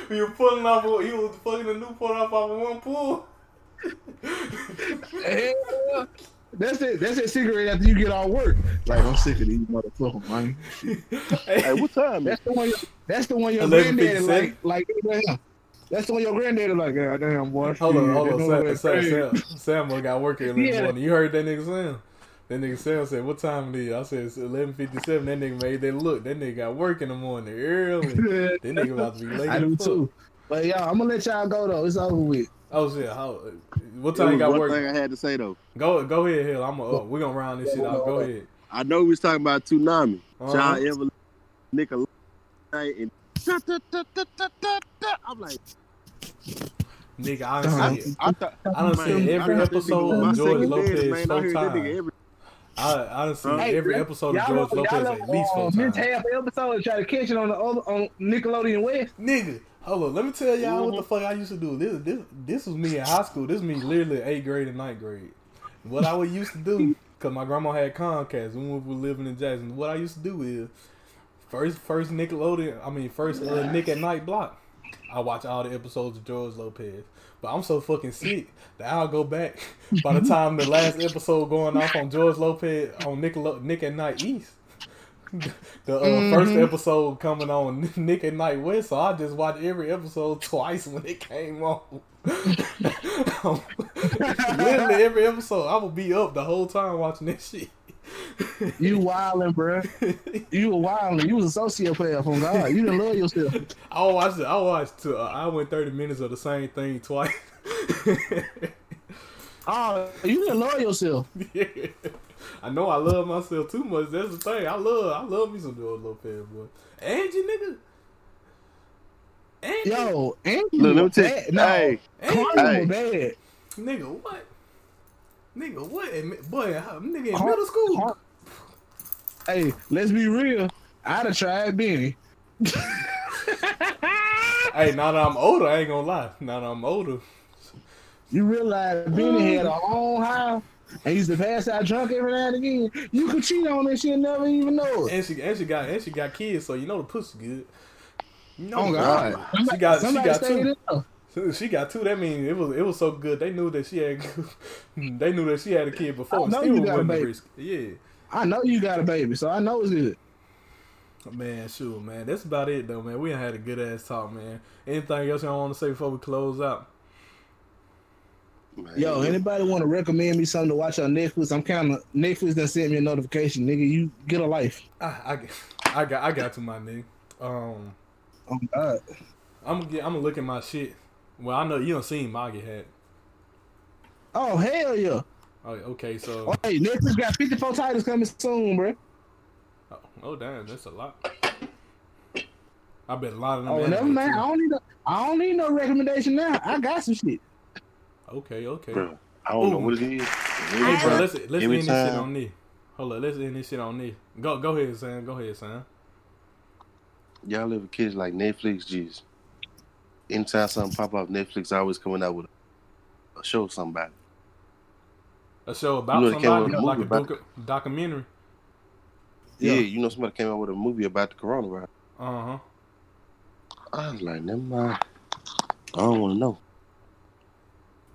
He was pulling off, He was fucking the Newport off of one pool. Hell, That's it. That's that cigarette after you get all work. Like I'm sick of these motherfuckers, man. hey, what time? That's the one. Your, that's the one your 11:57? granddaddy like. Like yeah. That's the one your granddaddy like. God damn boy. Hold on, hold on, motherfucker Sam. Sam, Sam, Sam must got work early in the Yeah. morning. You heard that nigga Sam? That nigga Sam said, "What time it is?" I said, "It's 11:57." That nigga made that look. That nigga got work in the morning early. that nigga about to be late. I do fuck. too. But y'all, I'm gonna let y'all go though. It's over with. Oh shit! How? What time you was got one work? thing I had to say though. Go, go ahead, Hill. I'm. Uh, we gonna round this shit out. Go ahead. I know we was talking about Toonami. Uh-huh. Child ever Nickelodeon and. I'm like, Nigga, I done Uh-huh. seen, I thought I done man, seen every episode of my George Lopez dad, man, I four heard that nigga times. I, I done seen Hey, every episode of y'all George Lopez y'all at know, least four uh, missed half episode and try to catch it on the other on Nickelodeon West. Nigga, hold on. Let me tell y'all what the Mhm. fuck I used to do. This, this, this was me in high school. This was me literally eighth grade and ninth grade. What I would used to do, cause my grandma had Comcast when we were living in Jackson. What I used to do is first, first Nickelodeon. I mean, first uh, Nick at Nite block. I watch all the episodes of George Lopez. But I'm so fucking sick that I'll go back by the time the last episode going off on George Lopez on Nickelo- Nick at Nite East. The uh, first Mhm. episode coming on Nick at Nite West, so I just watched every episode twice when it came on. Literally every episode, I would be up the whole time watching that shit. You wildin', bruh. You were wildin'. You was a sociopath on God. You didn't love yourself. I watched. I watched. Uh, I went thirty minutes of the same thing twice. Oh, you didn't love yourself. yeah. I know I love myself too much. That's the thing. I love. I love me some George Lopez, boy. Angie, nigga. Angie, Yo, Angie Look, let me tell bad. you. No, Hey, Angie, Hey. was bad. nigga, what? Nigga, what? Boy, uh, nigga in middle school. Car- Hey, let's be real. I'd have tried Benny. Hey, now that I'm older, I ain't gonna lie. Now that I'm older, You realize Benny had a own house and used to pass out drunk every now and again. You could cheat on that shit and never even know it. and she and she got and she got kids, so you know the pussy good. You know, Oh God! She got she got stayed two. In there. So She got two. That means it was it was so good. They knew that she had. they knew that she had a kid before. I know still you got a baby. risk. Yeah, I know you got a baby, so I know it's good. man. Sure, man. That's about it though, man. We done had a good ass talk, man. Anything else y'all want to say before we close out? man. Yo, anybody want to recommend me something to watch on Netflix? I'm kind of Netflix that sent me a notification, nigga. You get a life. I, I, I got I got to my nigga. Um, Oh God. I'm gonna I'm gonna look at my shit. Well, I know you don't seen Moggy hat. Oh hell yeah! Oh, okay, so Oh, hey, Netflix got 54 titles coming soon, bro. oh, oh damn, that's a lot. I bet a lot of them. Oh, never mind. too. I don't need no, I don't need no recommendation now. I got some shit. Okay, okay. Bro, I don't know what it is. Hey, bro, let's let's Every end this shit on this. Hold on, let's end this shit on this. Go go ahead, Sam. Go ahead, Sam. Y'all ever kids like Netflix just anytime something pop up Netflix always coming out with a, a show or something about. A show about You know, somebody, like a movie about- documentary. Yeah. Yeah. you know somebody came out with a movie about the coronavirus. Uh huh. I was like, never mind. I don't want to know.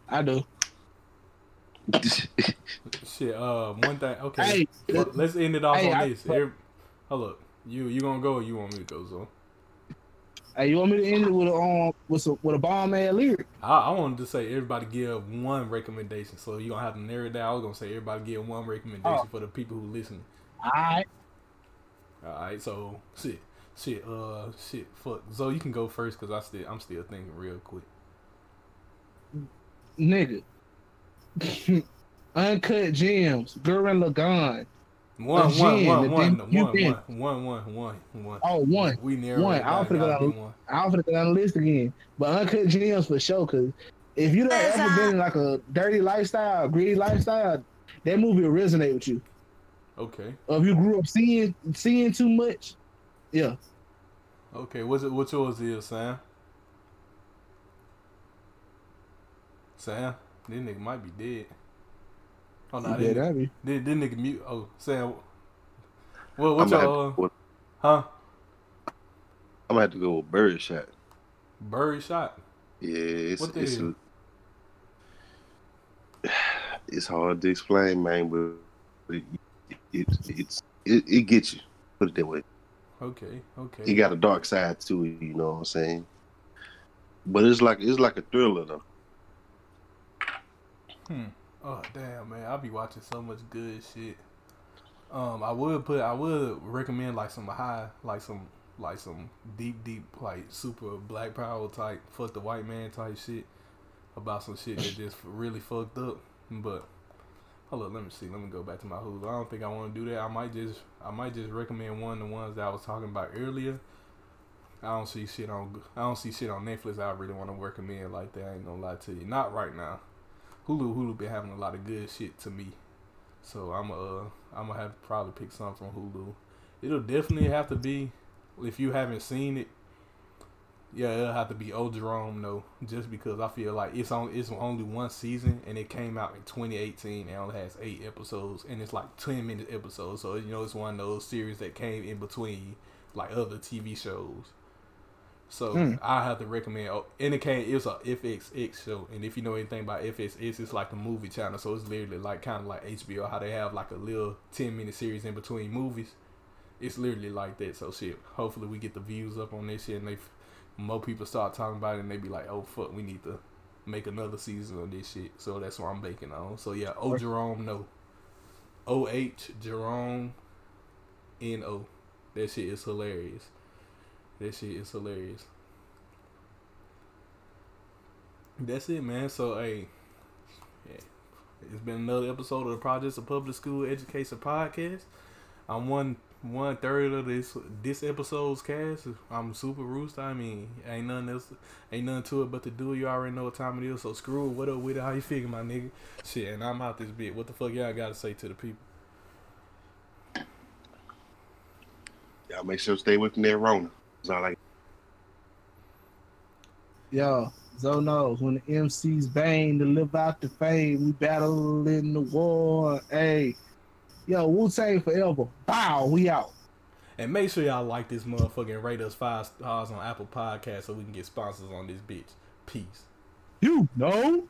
I do. Shit. Uh, one thing. Okay. Hey, let's end it off Hey, on I- this. Every- hold up. You you gonna go? or You want me to go? So Hey, you want me to end it with a um with a with a bomb ass lyric? I, I wanted to say everybody give one recommendation. So you don't have to narrow it down. I was gonna say everybody give one recommendation Oh. for the people who listen. All right. All right. So shit. Shit. Uh. Shit. Fuck. So you can go first because I still I'm still thinking real quick. nigga. Uncut gems, Gurren Lagann. One, The one, gin, one, the one, thing you one, been- one, one, one, one. Oh, one. We narrowed One. I was down. finna Gotta go be one. I'm gonna go down the list again. But uncut gems for sure, cause if you don't ever been in like a dirty lifestyle, greedy lifestyle, that movie will resonate with you. Okay. Or if you grew up seeing seeing too much, yeah. Okay. What's it? What yours is, Sam? Sam, this nigga might be dead. Oh no, yeah, this, nigga, that be. this, this nigga mute. Oh, Sam. Well, what I'm gonna, your have uh, huh? I'm gonna have to go with Birdshot. Bird shot. Yeah, it's What the it's hell? it's hard to explain, man, but it, it it's it, it gets you. Put it that way. Okay. Okay. It got a dark side to it, you know what I'm saying? But it's like it's like a thriller though. Hmm. Oh damn, man! I'll be watching so much good shit. Um, I would put, I would recommend like some high, like some, like some deep, deep, like super black power type, fuck the white man type shit about some shit that just really fucked up. But hold up, let me see. Let me go back to my Hulu. I don't think I want to do that. I might just, I might just recommend one of the ones that I was talking about earlier. I don't see shit on, I don't see shit on Netflix. I really want to recommend like that. I ain't gonna lie to you. Not right now. Hulu Hulu been having a lot of good shit to me. So I'm uh I'm gonna have to probably pick something from Hulu. It'll definitely have to be if you haven't seen it. Yeah, it'll have to be Old Jerome though, just because I feel like it's on it's only one season and it came out in 2018 and only has eight episodes and it's like 10 minute episodes. So you know it's one of those series that came in between like other TV shows. So Hmm. I have to recommend. Oh, and it came. It was a FXX show, and if you know anything about FXX, it's like a movie channel. So it's literally like kind of like HBO, how they have like a little ten minute series in between movies. It's literally like that. So shit. Hopefully we get the views up on this shit, and they more people start talking about it, and they be like, oh fuck, we need to make another season of this shit. So that's what I'm baking on. So yeah, oh Jerome, no. O H Jerome N O. That shit is hilarious. That shit is hilarious. That's it, man. So, hey, yeah, it's been another episode of the Projects of Public School Education Podcast. I'm one one third of this this episode's cast. I'm super roost. I mean, ain't nothing else, ain't nothing to it but to do. You already know what time it is. So screw it. What up with it? How you figure, my nigga? Shit, and I'm out this bit. What the fuck y'all got to say to the people? Y'all make sure to stay within that Rona. That's all I Yo, Zo knows when the MC's bang to live out the fame, we battle in the war. Hey, yo, Wu Tang forever. Bow, we out. And make sure y'all like this motherfucking rate us five stars on Apple Podcast so we can get sponsors on this bitch. Peace. You know.